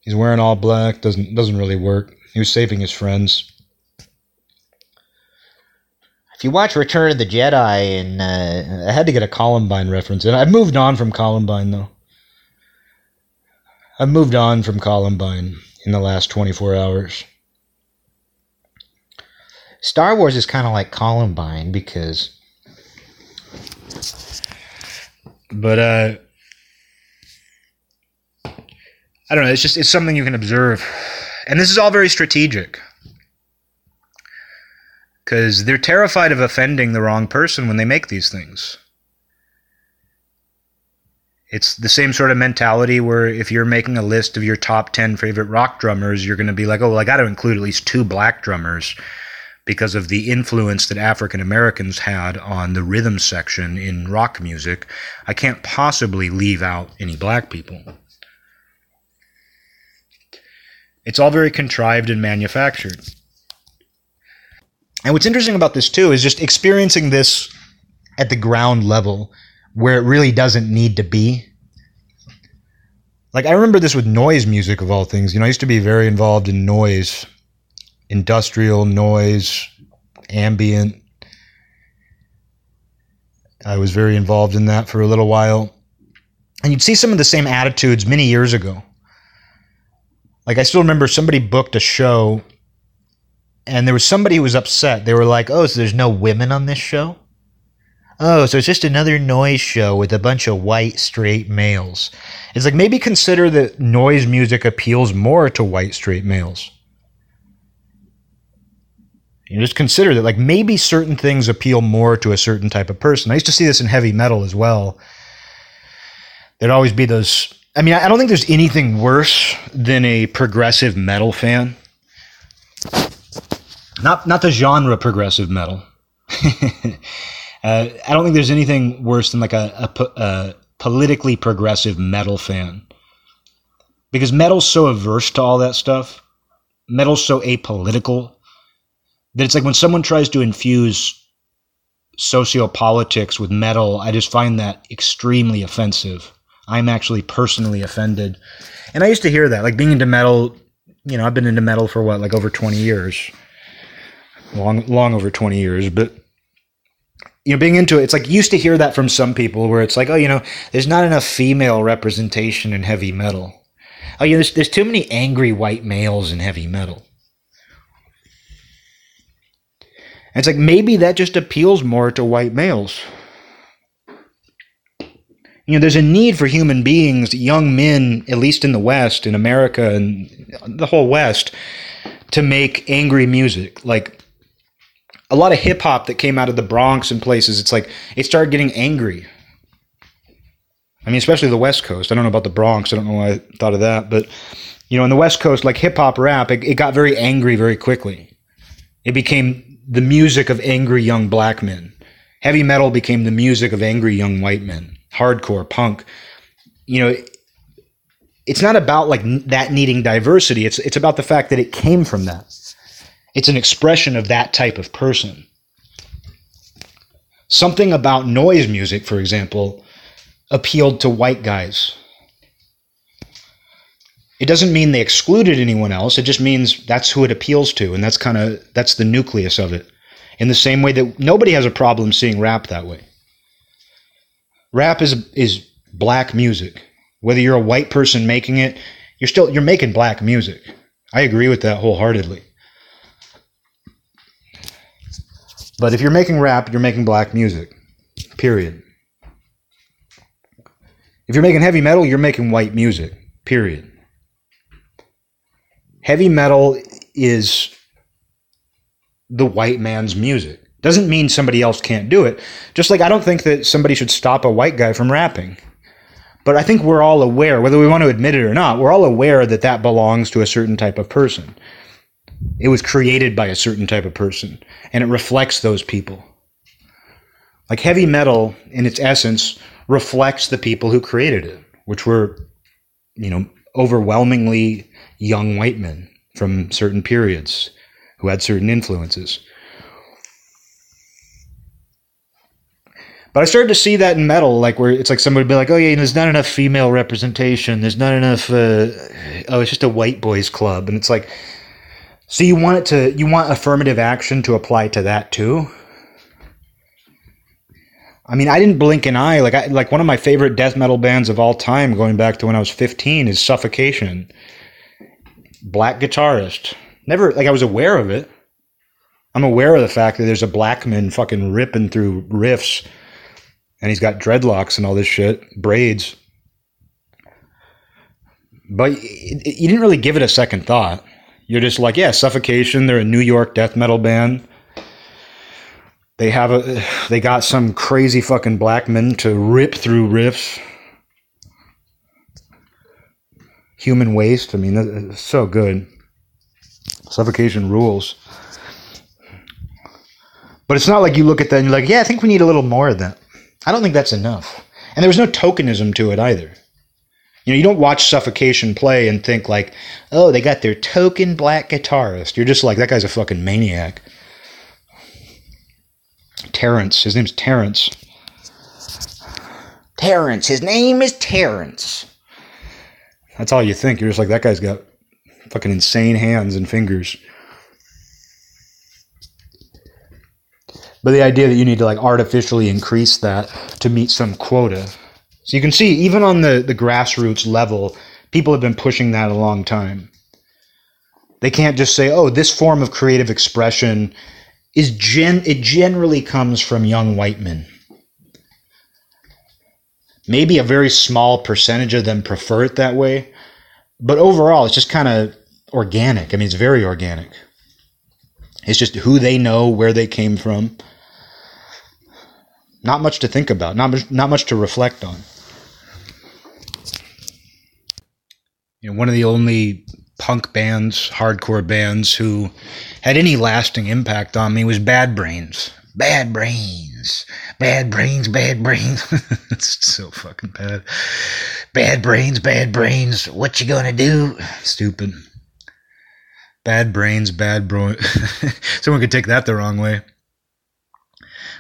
He's wearing all black. Doesn't doesn't really work. He was saving his friends. If you watch Return of the Jedi, and uh, I had to get a Columbine reference, and I've moved on from Columbine though. I've moved on from Columbine in the last 24 hours. Star Wars is kind of like Columbine because. But, uh. I don't know. It's just, it's something you can observe. And this is all very strategic. Because they're terrified of offending the wrong person when they make these things. It's the same sort of mentality where if you're making a list of your top 10 favorite rock drummers, you're going to be like, oh, well, I got to include at least two black drummers because of the influence that African Americans had on the rhythm section in rock music. I can't possibly leave out any black people. It's all very contrived and manufactured. And what's interesting about this too is just experiencing this at the ground level where it really doesn't need to be. Like I remember this with noise music of all things. You know, I used to be very involved in noise, industrial noise, ambient. I was very involved in that for a little while. And you'd see some of the same attitudes many years ago. Like I still remember somebody booked a show and there was somebody who was upset. They were like, "Oh, so there's no women on this show?" Oh, so it's just another noise show with a bunch of white straight males. It's like maybe consider that noise music appeals more to white straight males. You just consider that like maybe certain things appeal more to a certain type of person. I used to see this in heavy metal as well. There'd always be those I mean, I don't think there's anything worse than a progressive metal fan. Not not the genre progressive metal. uh, I don't think there's anything worse than like a, a, a politically progressive metal fan, because metal's so averse to all that stuff. Metal's so apolitical that it's like when someone tries to infuse sociopolitics with metal, I just find that extremely offensive. I'm actually personally offended. And I used to hear that, like being into metal, you know, I've been into metal for what, like over 20 years long long over 20 years but you know being into it it's like used to hear that from some people where it's like oh you know there's not enough female representation in heavy metal oh yeah there's, there's too many angry white males in heavy metal and it's like maybe that just appeals more to white males you know there's a need for human beings young men at least in the west in america and the whole west to make angry music like a lot of hip hop that came out of the Bronx and places, it's like it started getting angry. I mean, especially the West Coast. I don't know about the Bronx. I don't know why I thought of that, but you know, in the West Coast, like hip hop rap, it, it got very angry very quickly. It became the music of angry young black men. Heavy metal became the music of angry young white men. Hardcore, punk. You know, it's not about like that needing diversity. It's it's about the fact that it came from that. It's an expression of that type of person. Something about noise music, for example, appealed to white guys. It doesn't mean they excluded anyone else. It just means that's who it appeals to, and that's kind of that's the nucleus of it. In the same way that nobody has a problem seeing rap that way. Rap is is black music. Whether you're a white person making it, you're still you're making black music. I agree with that wholeheartedly. But if you're making rap, you're making black music. Period. If you're making heavy metal, you're making white music. Period. Heavy metal is the white man's music. Doesn't mean somebody else can't do it. Just like I don't think that somebody should stop a white guy from rapping. But I think we're all aware, whether we want to admit it or not, we're all aware that that belongs to a certain type of person. It was created by a certain type of person, and it reflects those people. Like heavy metal, in its essence, reflects the people who created it, which were, you know, overwhelmingly young white men from certain periods who had certain influences. But I started to see that in metal, like where it's like somebody would be like, "Oh yeah, there's not enough female representation. There's not enough. Uh, oh, it's just a white boys club." And it's like, so you want it to, you want affirmative action to apply to that too. I mean, I didn't blink an eye. Like, I, like one of my favorite death metal bands of all time, going back to when I was 15, is Suffocation. Black guitarist. Never, like, I was aware of it. I'm aware of the fact that there's a black man fucking ripping through riffs and he's got dreadlocks and all this shit, braids. But you didn't really give it a second thought. You're just like, yeah, Suffocation. They're a New York death metal band. They have a, they got some crazy fucking black men to rip through riffs. Human waste. I mean, it's so good. Suffocation rules. But it's not like you look at that and you're like, yeah, I think we need a little more of that. I don't think that's enough. And there was no tokenism to it either. You know, you don't watch Suffocation play and think like, oh, they got their token black guitarist. You're just like, that guy's a fucking maniac. Terrance. His name's Terrance. Terrance. His name is Terrance. That's all you think. You're just like, that guy's got fucking insane hands and fingers. But the idea that you need to like artificially increase that to meet some quota. So you can see, even on the, the grassroots level, people have been pushing that a long time. They can't just say, oh, this form of creative expression is gen it generally comes from young white men. Maybe a very small percentage of them prefer it that way, but overall it's just kind of organic. I mean, it's very organic. It's just who they know, where they came from. Not much to think about, not much, not much to reflect on. You know, one of the only punk bands, hardcore bands who had any lasting impact on me was Bad Brains. Bad Brains. Bad Brains, Bad Brains. it's so fucking bad. Bad Brains, Bad Brains. What you gonna do? Stupid. Bad Brains, Bad Bro. Someone could take that the wrong way.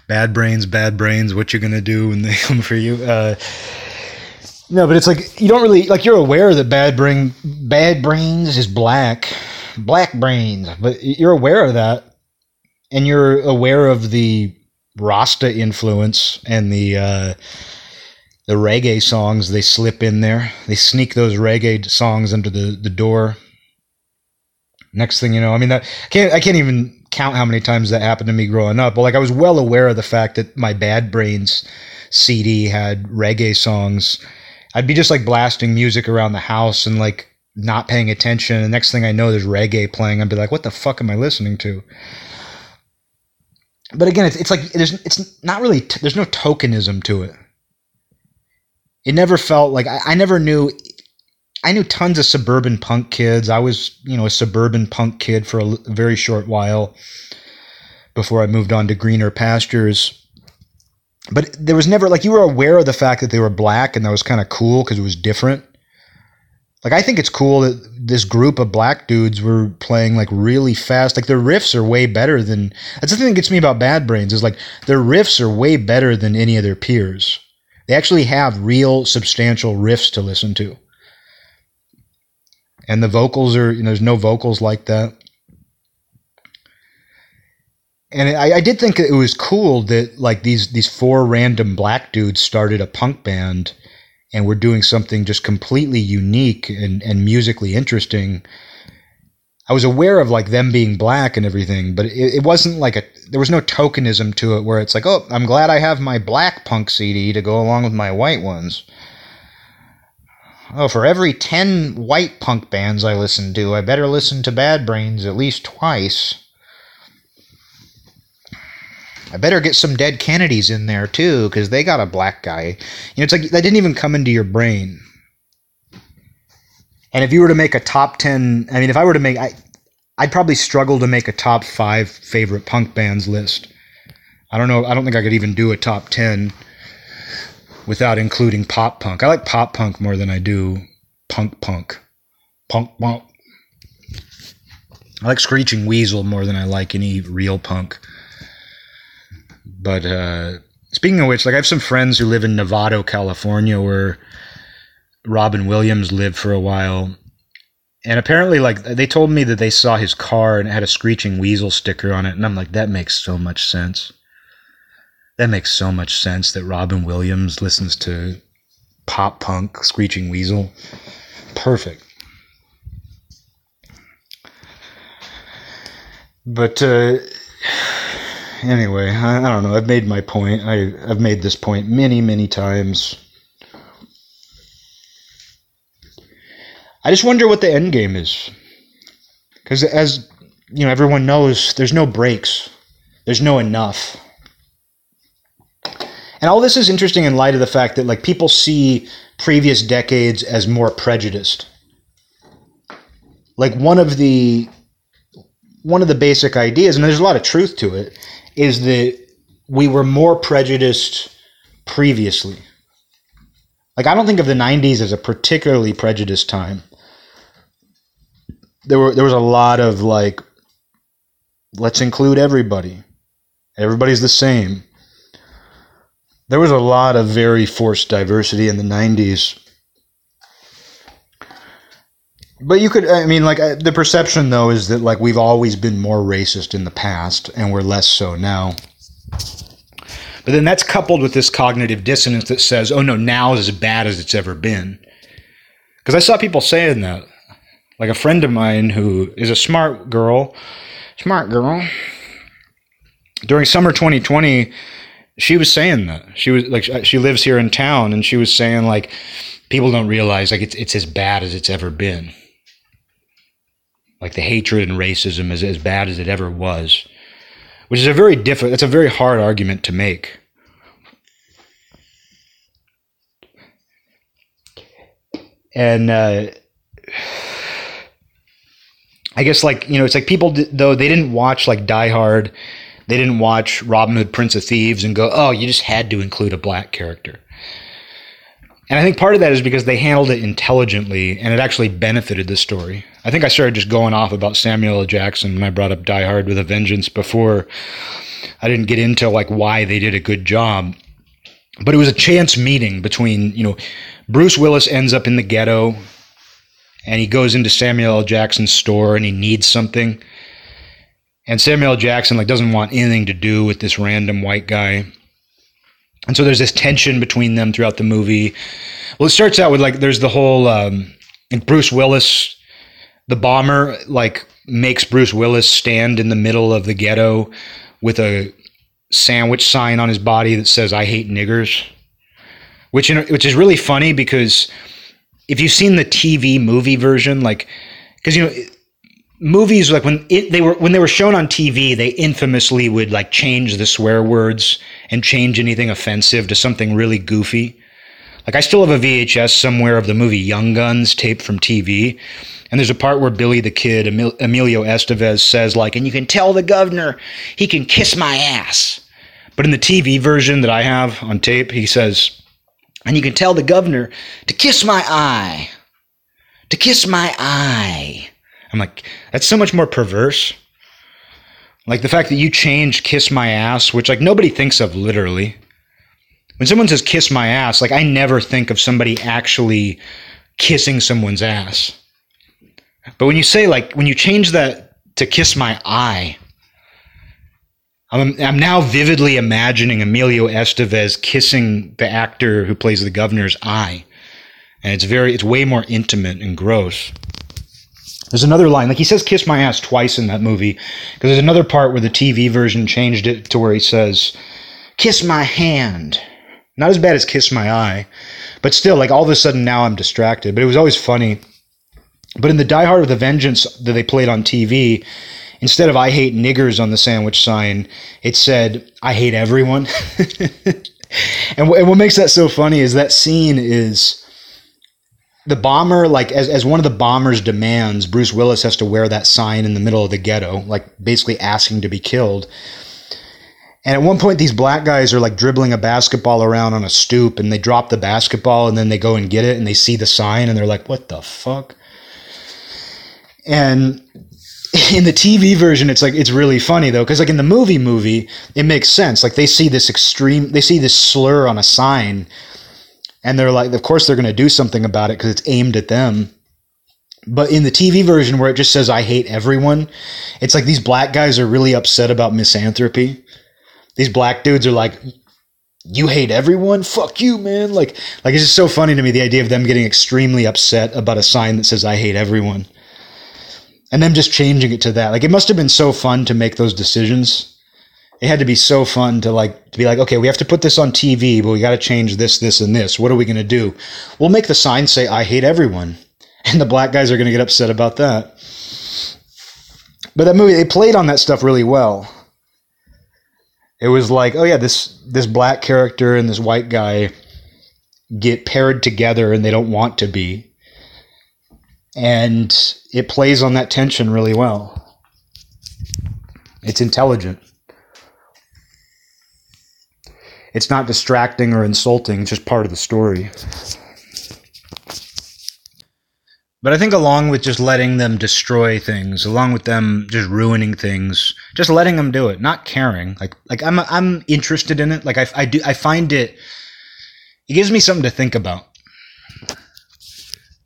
Bad Brains, Bad Brains. What you gonna do when they come for you? Uh, no, but it's like you don't really like. You're aware that bad brain, bad brains is black, black brains, but you're aware of that, and you're aware of the Rasta influence and the uh, the reggae songs they slip in there. They sneak those reggae songs under the the door. Next thing you know, I mean that I can't I can't even count how many times that happened to me growing up. But like I was well aware of the fact that my Bad Brains CD had reggae songs I'd be just like blasting music around the house and like not paying attention. The next thing I know, there's reggae playing. I'd be like, what the fuck am I listening to? But again, it's, it's like there's it's not really t- there's no tokenism to it. It never felt like I, I never knew. I knew tons of suburban punk kids. I was you know a suburban punk kid for a, a very short while before I moved on to greener pastures but there was never like you were aware of the fact that they were black and that was kind of cool because it was different like i think it's cool that this group of black dudes were playing like really fast. Like their riffs are way better than that's the thing that gets me about bad brains is like their riffs are way better than any of their peers. They actually have real substantial riffs to listen to. And the vocals are you know there's no vocals like that. And I, I, did think it was cool that like these these four random black dudes started a punk band and we're doing something just completely unique and, and musically interesting I was aware of like them being black and everything, but it, it wasn't like a there was no tokenism to it where it's like, oh, I'm glad I have my black punk CD to go along with my white ones. Oh, for every 10 white punk bands I listen to, I better listen to Bad Brains at least twice. I better get some Dead Kennedys in there too, because they got a black guy. You know, it's like that didn't even come into your brain. And if you were to make a top 10, I mean, if I were to make, I, I'd probably struggle to make a top five favorite punk bands list. I don't know. I don't think I could even do a top 10 without including pop punk. I like pop punk more than I do punk punk. Punk punk. I like Screeching Weasel more than I like any real punk. But uh, speaking of which, like I have some friends who live in Novato, California, where Robin Williams lived for a while. And apparently, like they told me that they saw his car and it had a Screeching Weasel sticker on it, and I'm like, that makes so much sense. That makes so much sense that Robin Williams listens to pop punk Screeching Weasel. Perfect. But uh, anyway, I, I, don't know. I've made my point. I, I've made this point many, many times. I just wonder what the end game is. Because as you know, everyone knows there's no brakes. There's no enough. And all this is interesting in light of the fact that like people see previous decades as more prejudiced. Like one of the one of the basic ideas, and there's a lot of truth to it, is that we were more prejudiced previously. Like I don't think of the 90s as a particularly prejudiced time. There were there was a lot of like let's include everybody. Everybody's the same. There was a lot of very forced diversity in the 90s. But you could, I mean, like, uh, the perception, though, is that, like, we've always been more racist in the past and we're less so now. But then that's coupled with this cognitive dissonance that says, oh no, now is as bad as it's ever been. Because I saw people saying that. Like a friend of mine who is a smart girl, smart girl, during summer 2020, she was saying that. She was like, she lives here in town and she was saying, like, people don't realize, like, it's, it's as bad as it's ever been. Like the hatred and racism is as bad as it ever was which is a very different that's a very hard argument to make. And uh, i guess like you know it's like people though they didn't watch like die hard they didn't watch robin hood prince of thieves and go oh you just had to include a black character and I think part of that is because they handled it intelligently and it actually benefited the story. I think I started just going off about Samuel L. Jackson when I brought up Die Hard with a Vengeance before. I didn't get into like why they did a good job. But it was a chance meeting between, you know, Bruce Willis ends up in the ghetto and he goes into Samuel L. Jackson's store and he needs something. And Samuel L. Jackson like doesn't want anything to do with this random white guy and so there's this tension between them throughout the movie. Well, it starts out with like there's the whole um, Bruce Willis, the bomber, like makes Bruce Willis stand in the middle of the ghetto with a sandwich sign on his body that says "I hate niggers," which you know, which is really funny because if you've seen the TV movie version, like because you know movies like when it, they were when they were shown on TV, they infamously would like change the swear words and change anything offensive to something really goofy. Like I still have a VHS somewhere of the movie Young Guns taped from TV, and there's a part where Billy the Kid, Emil- Emilio Estevez says like, "And you can tell the governor he can kiss my ass." But in the TV version that I have on tape, he says, "And you can tell the governor to kiss my eye, to kiss my eye." I'm like, that's so much more perverse. Like the fact that you change kiss my ass, which like nobody thinks of literally. When someone says kiss my ass, like I never think of somebody actually kissing someone's ass. But when you say like when you change that to kiss my eye, I'm, I'm now vividly imagining Emilio Estevez kissing the actor who plays the governor's eye. And it's very it's way more intimate and gross. There's another line, like he says "kiss my ass" twice in that movie, because there's another part where the TV version changed it to where he says "kiss my hand." Not as bad as "kiss my eye," but still, like all of a sudden now I'm distracted. But it was always funny. But in the Die Hard with a Vengeance that they played on TV, instead of "I hate niggers" on the sandwich sign, it said "I hate everyone." and, and what makes that so funny is that scene is the bomber like as, as one of the bombers demands bruce willis has to wear that sign in the middle of the ghetto like basically asking to be killed and at one point these black guys are like dribbling a basketball around on a stoop and they drop the basketball and then they go and get it and they see the sign and they're like what the fuck and in the TV version, it's like it's really funny though, because like in the movie movie, it makes sense. Like they see this extreme, they see this slur on a sign, and they're like, of course they're going to do something about it because it's aimed at them. But in the TV version where it just says "I hate everyone," it's like these black guys are really upset about misanthropy. These black dudes are like, "You hate everyone? Fuck you, man!" Like, like it's just so funny to me the idea of them getting extremely upset about a sign that says "I hate everyone," and them just changing it to that. Like, it must have been so fun to make those decisions it had to be so fun to like to be like, okay, we have to put this on TV, but we got to change this, this, and this. What are we going to do? We'll make the sign say "I hate everyone," and the black guys are going to get upset about that. But that movie, they played on that stuff really well. It was like, oh yeah, this this black character and this white guy get paired together, and they don't want to be, and it plays on that tension really well. It's intelligent. It's not distracting or insulting, it's just part of the story. But I think along with just letting them destroy things, along with them just ruining things, just letting them do it, not caring. Like like I'm I'm interested in it. Like I, I do I find it it gives me something to think about.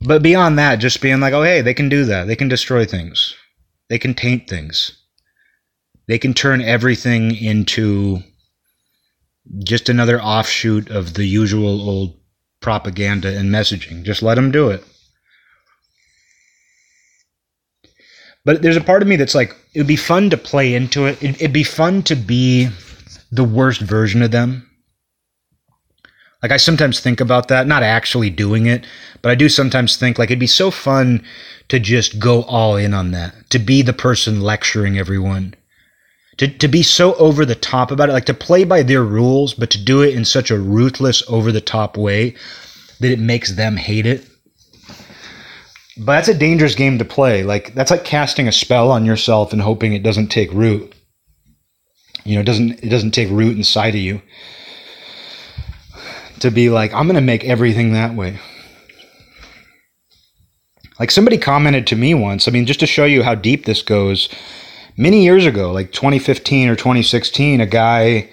But beyond that, just being like, oh hey, they can do that. They can destroy things. They can taint things. They can turn everything into just another offshoot of the usual old propaganda and messaging. Just let them do it. But there's a part of me that's like, it would be fun to play into it. It'd, it'd be fun to be the worst version of them. Like, I sometimes think about that, not actually doing it, but I do sometimes think, like, it'd be so fun to just go all in on that, to be the person lecturing everyone to, to be so over the top about it, like to play by their rules, but to do it in such a ruthless, over the top way that it makes them hate it. But that's a dangerous game to play. Like that's like casting a spell on yourself and hoping it doesn't take root. You know, it doesn't it doesn't take root inside of you. To be like, I'm gonna make everything that way. Like somebody commented to me once, I mean, just to show you how deep this goes, many years ago, like 2015 or 2016, a guy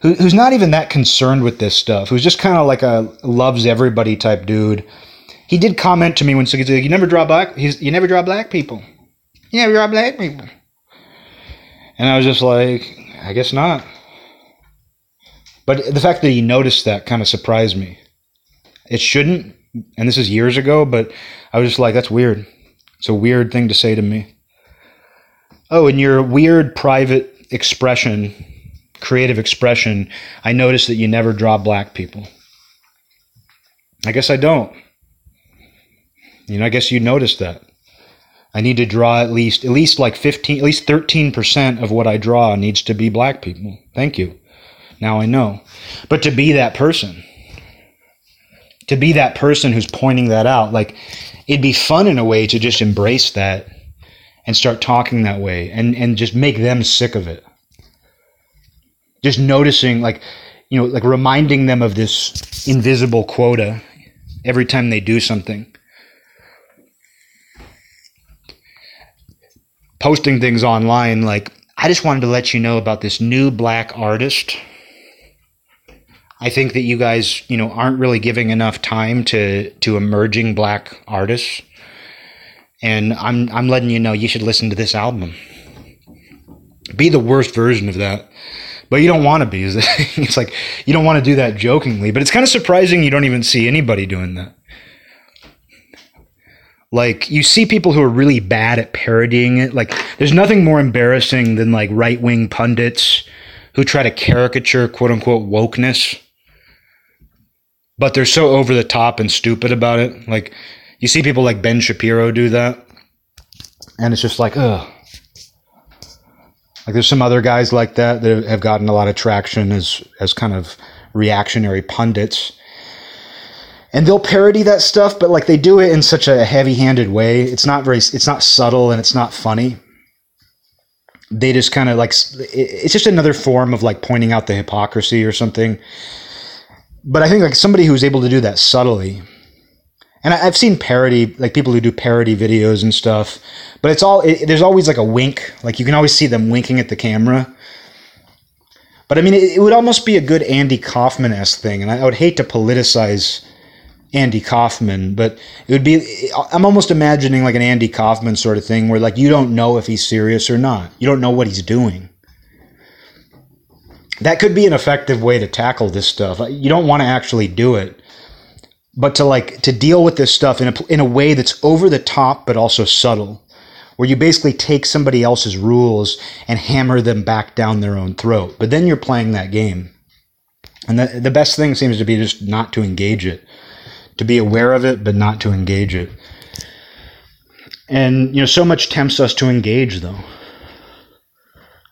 who, who's not even that concerned with this stuff, who's just kind of like a loves everybody type dude. He did comment to me once. He's like, "You never draw black. You never draw black people. You never draw black people." And I was just like, "I guess not." But the fact that he noticed that kind of surprised me. It shouldn't, and this is years ago, but I was just like, "That's weird." It's a weird thing to say to me. Oh, in your weird private expression, creative expression, I noticed that you never draw black people. I guess I don't. You know, I guess you noticed that. I need to draw at least at least like 15 at least 13% of what I draw needs to be black people. Thank you. Now I know. But to be that person, to be that person who's pointing that out, like it'd be fun in a way to just embrace that and start talking that way and, and just make them sick of it. Just noticing, like, you know, like reminding them of this invisible quota every time they do something. Posting things online like, I just wanted to let you know about this new black artist. I think that you guys, you know, aren't really giving enough time to to emerging black artists and I'm I'm letting you know you should listen to this album. Be the worst version of that. But you don't want to be. It's like you don't want to do that jokingly, but it's kind of surprising you don't even see anybody doing that. Like you see people who are really bad at parodying it. Like there's nothing more embarrassing than like right wing pundits who try to caricature quote unquote wokeness. But they're so over the top and stupid about it. Like you see people like Ben Shapiro do that. And it's just like, ugh. Like there's some other guys like that that have gotten a lot of traction as as kind of reactionary pundits. And they'll parody that stuff, but like they do it in such a heavy-handed way. It's not very it's not subtle and it's not funny. They just kind of like it's just another form of like pointing out the hypocrisy or something. But I think like somebody who's able to do that subtly and I, have seen parody, like people who do parody videos and stuff, but it's all, it, there's always like a wink. Like you can always see them winking at the camera. But I mean, it, it would almost be a good Andy Kaufman esque thing. And I, I would hate to politicize Andy Kaufman, but it would be, I'm almost imagining like an Andy Kaufman sort of thing where like you don't know if he's serious or not. You don't know what he's doing. That could be an effective way to tackle this stuff. You don't want to actually do it but to like to deal with this stuff in a in a way that's over the top but also subtle where you basically take somebody else's rules and hammer them back down their own throat. But then you're playing that game. And the, the best thing seems to be just not to engage it. To be aware of it but not to engage it. And you know so much tempts us to engage though.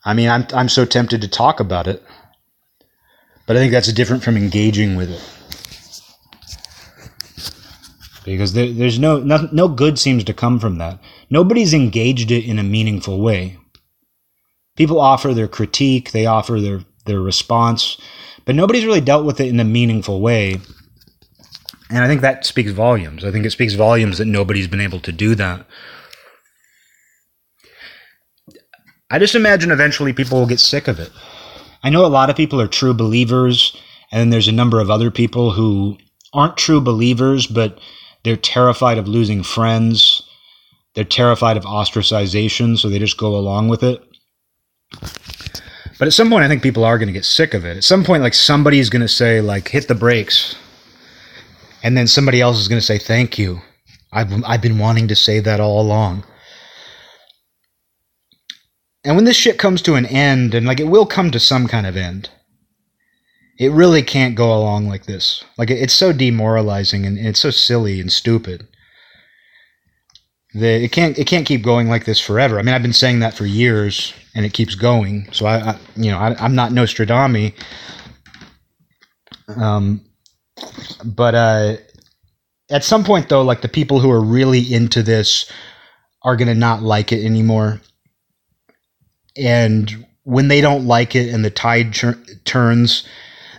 I mean i'm, I'm so tempted to talk about it but i think that's different from engaging with it because there, there's no, no no good seems to come from that. Nobody's engaged it in a meaningful way. People offer their critique, they offer their their response, but nobody's really dealt with it in a meaningful way. And I think that speaks volumes. I think it speaks volumes that nobody's been able to do that. I just imagine eventually people will get sick of it. I know a lot of people are true believers, and there's a number of other people who aren't true believers, but they're terrified of losing friends. They're terrified of ostracization, so they just go along with it. But at some point, I think people are going to get sick of it. At some point, like somebody's going to say, like, hit the brakes. And then somebody else is going to say, thank you. I've, I've been wanting to say that all along. And when this shit comes to an end, and like it will come to some kind of end, it really can't go along like this. Like it's so demoralizing and it's so silly and stupid. that it can't it can't keep going like this forever. I mean, I've been saying that for years, and it keeps going. So I, I you know, I, am not Nostradamus. Um, but uh, at some point though, like the people who are really into this are gonna not like it anymore, and when they don't like it and the tide turns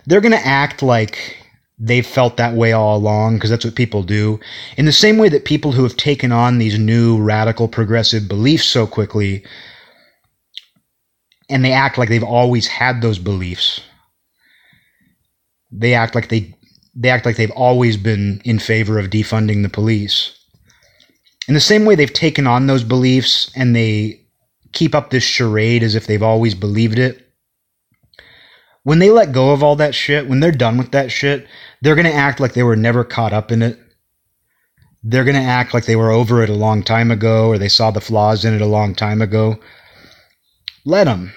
they're going to act like they've felt that way all along because that's what people do. In the same way that people who have taken on these new radical progressive beliefs so quickly and they act like they've always had those beliefs. They act like they they act like they've always been in favor of defunding the police. In the same way they've taken on those beliefs and they keep up this charade as if they've always believed it when they let go of all that shit, when they're done with that shit, they're going to act like they were never caught up in it. They're going to act like they were over it a long time ago or they saw the flaws in it a long time ago. Let them.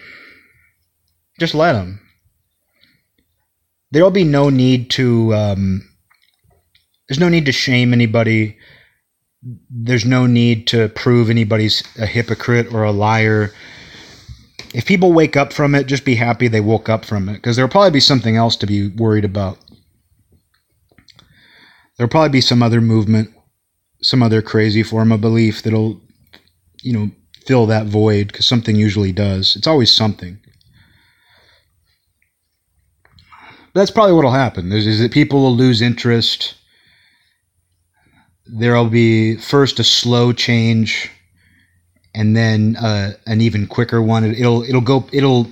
Just let them. There'll be no need to, um, there's no need to shame anybody. There's no need to prove anybody's a hypocrite or a liar if people wake up from it, just be happy they woke up from it because there'll probably be something else to be worried about. There'll probably be some other movement, some other crazy form of belief that'll, you know, fill that void because something usually does. It's always something. That's probably what'll happen. Is, is that people will lose interest. There'll be first a slow change and then uh, an even quicker one. It'll it'll go it'll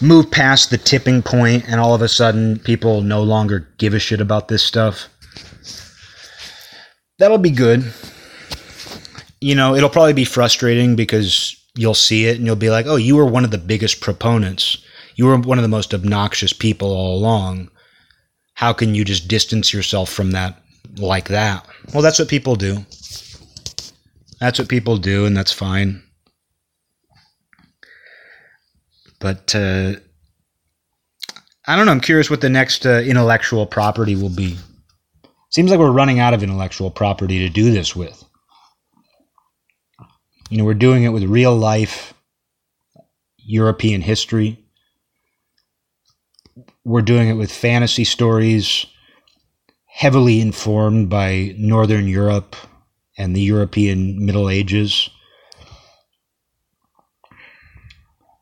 move past the tipping point, and all of a sudden, people no longer give a shit about this stuff. That'll be good. You know, it'll probably be frustrating because you'll see it and you'll be like, "Oh, you were one of the biggest proponents. You were one of the most obnoxious people all along. How can you just distance yourself from that like that?" Well, that's what people do. That's what people do, and that's fine. But uh, I don't know. I'm curious what the next uh, intellectual property will be. Seems like we're running out of intellectual property to do this with. You know, we're doing it with real life European history. We're doing it with fantasy stories heavily informed by Northern Europe and the European Middle Ages.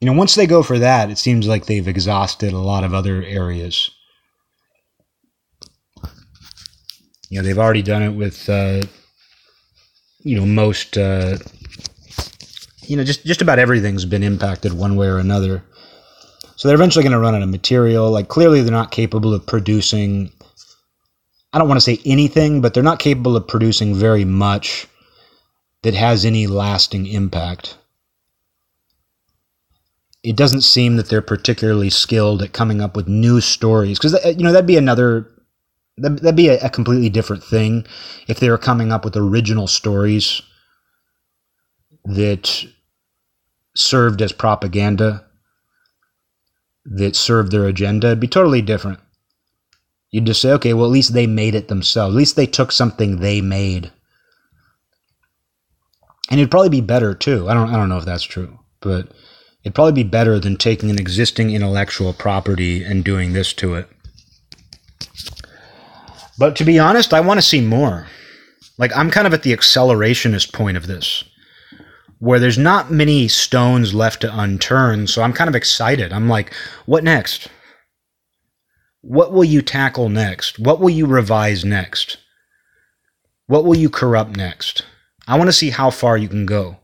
You know, once they go for that, it seems like they've exhausted a lot of other areas. You know, they've already done it with, uh, you know, most, uh, you know, just just about everything's been impacted one way or another. So they're eventually going to run out of material. Like clearly, they're not capable of producing I don't want to say anything, but they're not capable of producing very much that has any lasting impact. It doesn't seem that they're particularly skilled at coming up with new stories because uh, you know that'd be another that'd be a, a completely different thing if they were coming up with original stories that served as propaganda that served their agenda. It'd be totally different. You'd just say, okay, well, at least they made it themselves. At least they took something they made. And it'd probably be better too. I don't I don't know if that's true, but it'd probably be better than taking an existing intellectual property and doing this to it. But to be honest, I want to see more. Like I'm kind of at the accelerationist point of this where there's not many stones left to unturn, so I'm kind of excited. I'm like, what next? What will you tackle next? What will you revise next? What will you corrupt next? I want to see how far you can go.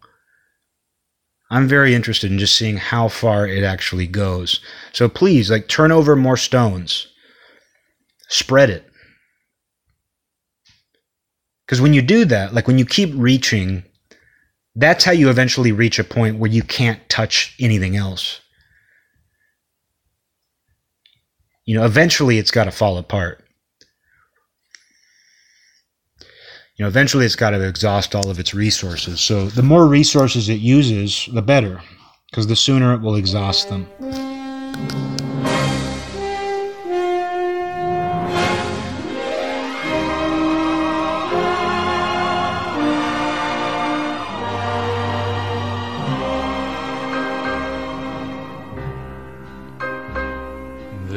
I'm very interested in just seeing how far it actually goes. So please, like, turn over more stones. Spread it. Because when you do that, like when you keep reaching, that's how you eventually reach a point where you can't touch anything else. You know, eventually it's got to fall apart. You know, eventually it's got to exhaust all of its resources. So the more resources it uses, the better, because the sooner it will exhaust them.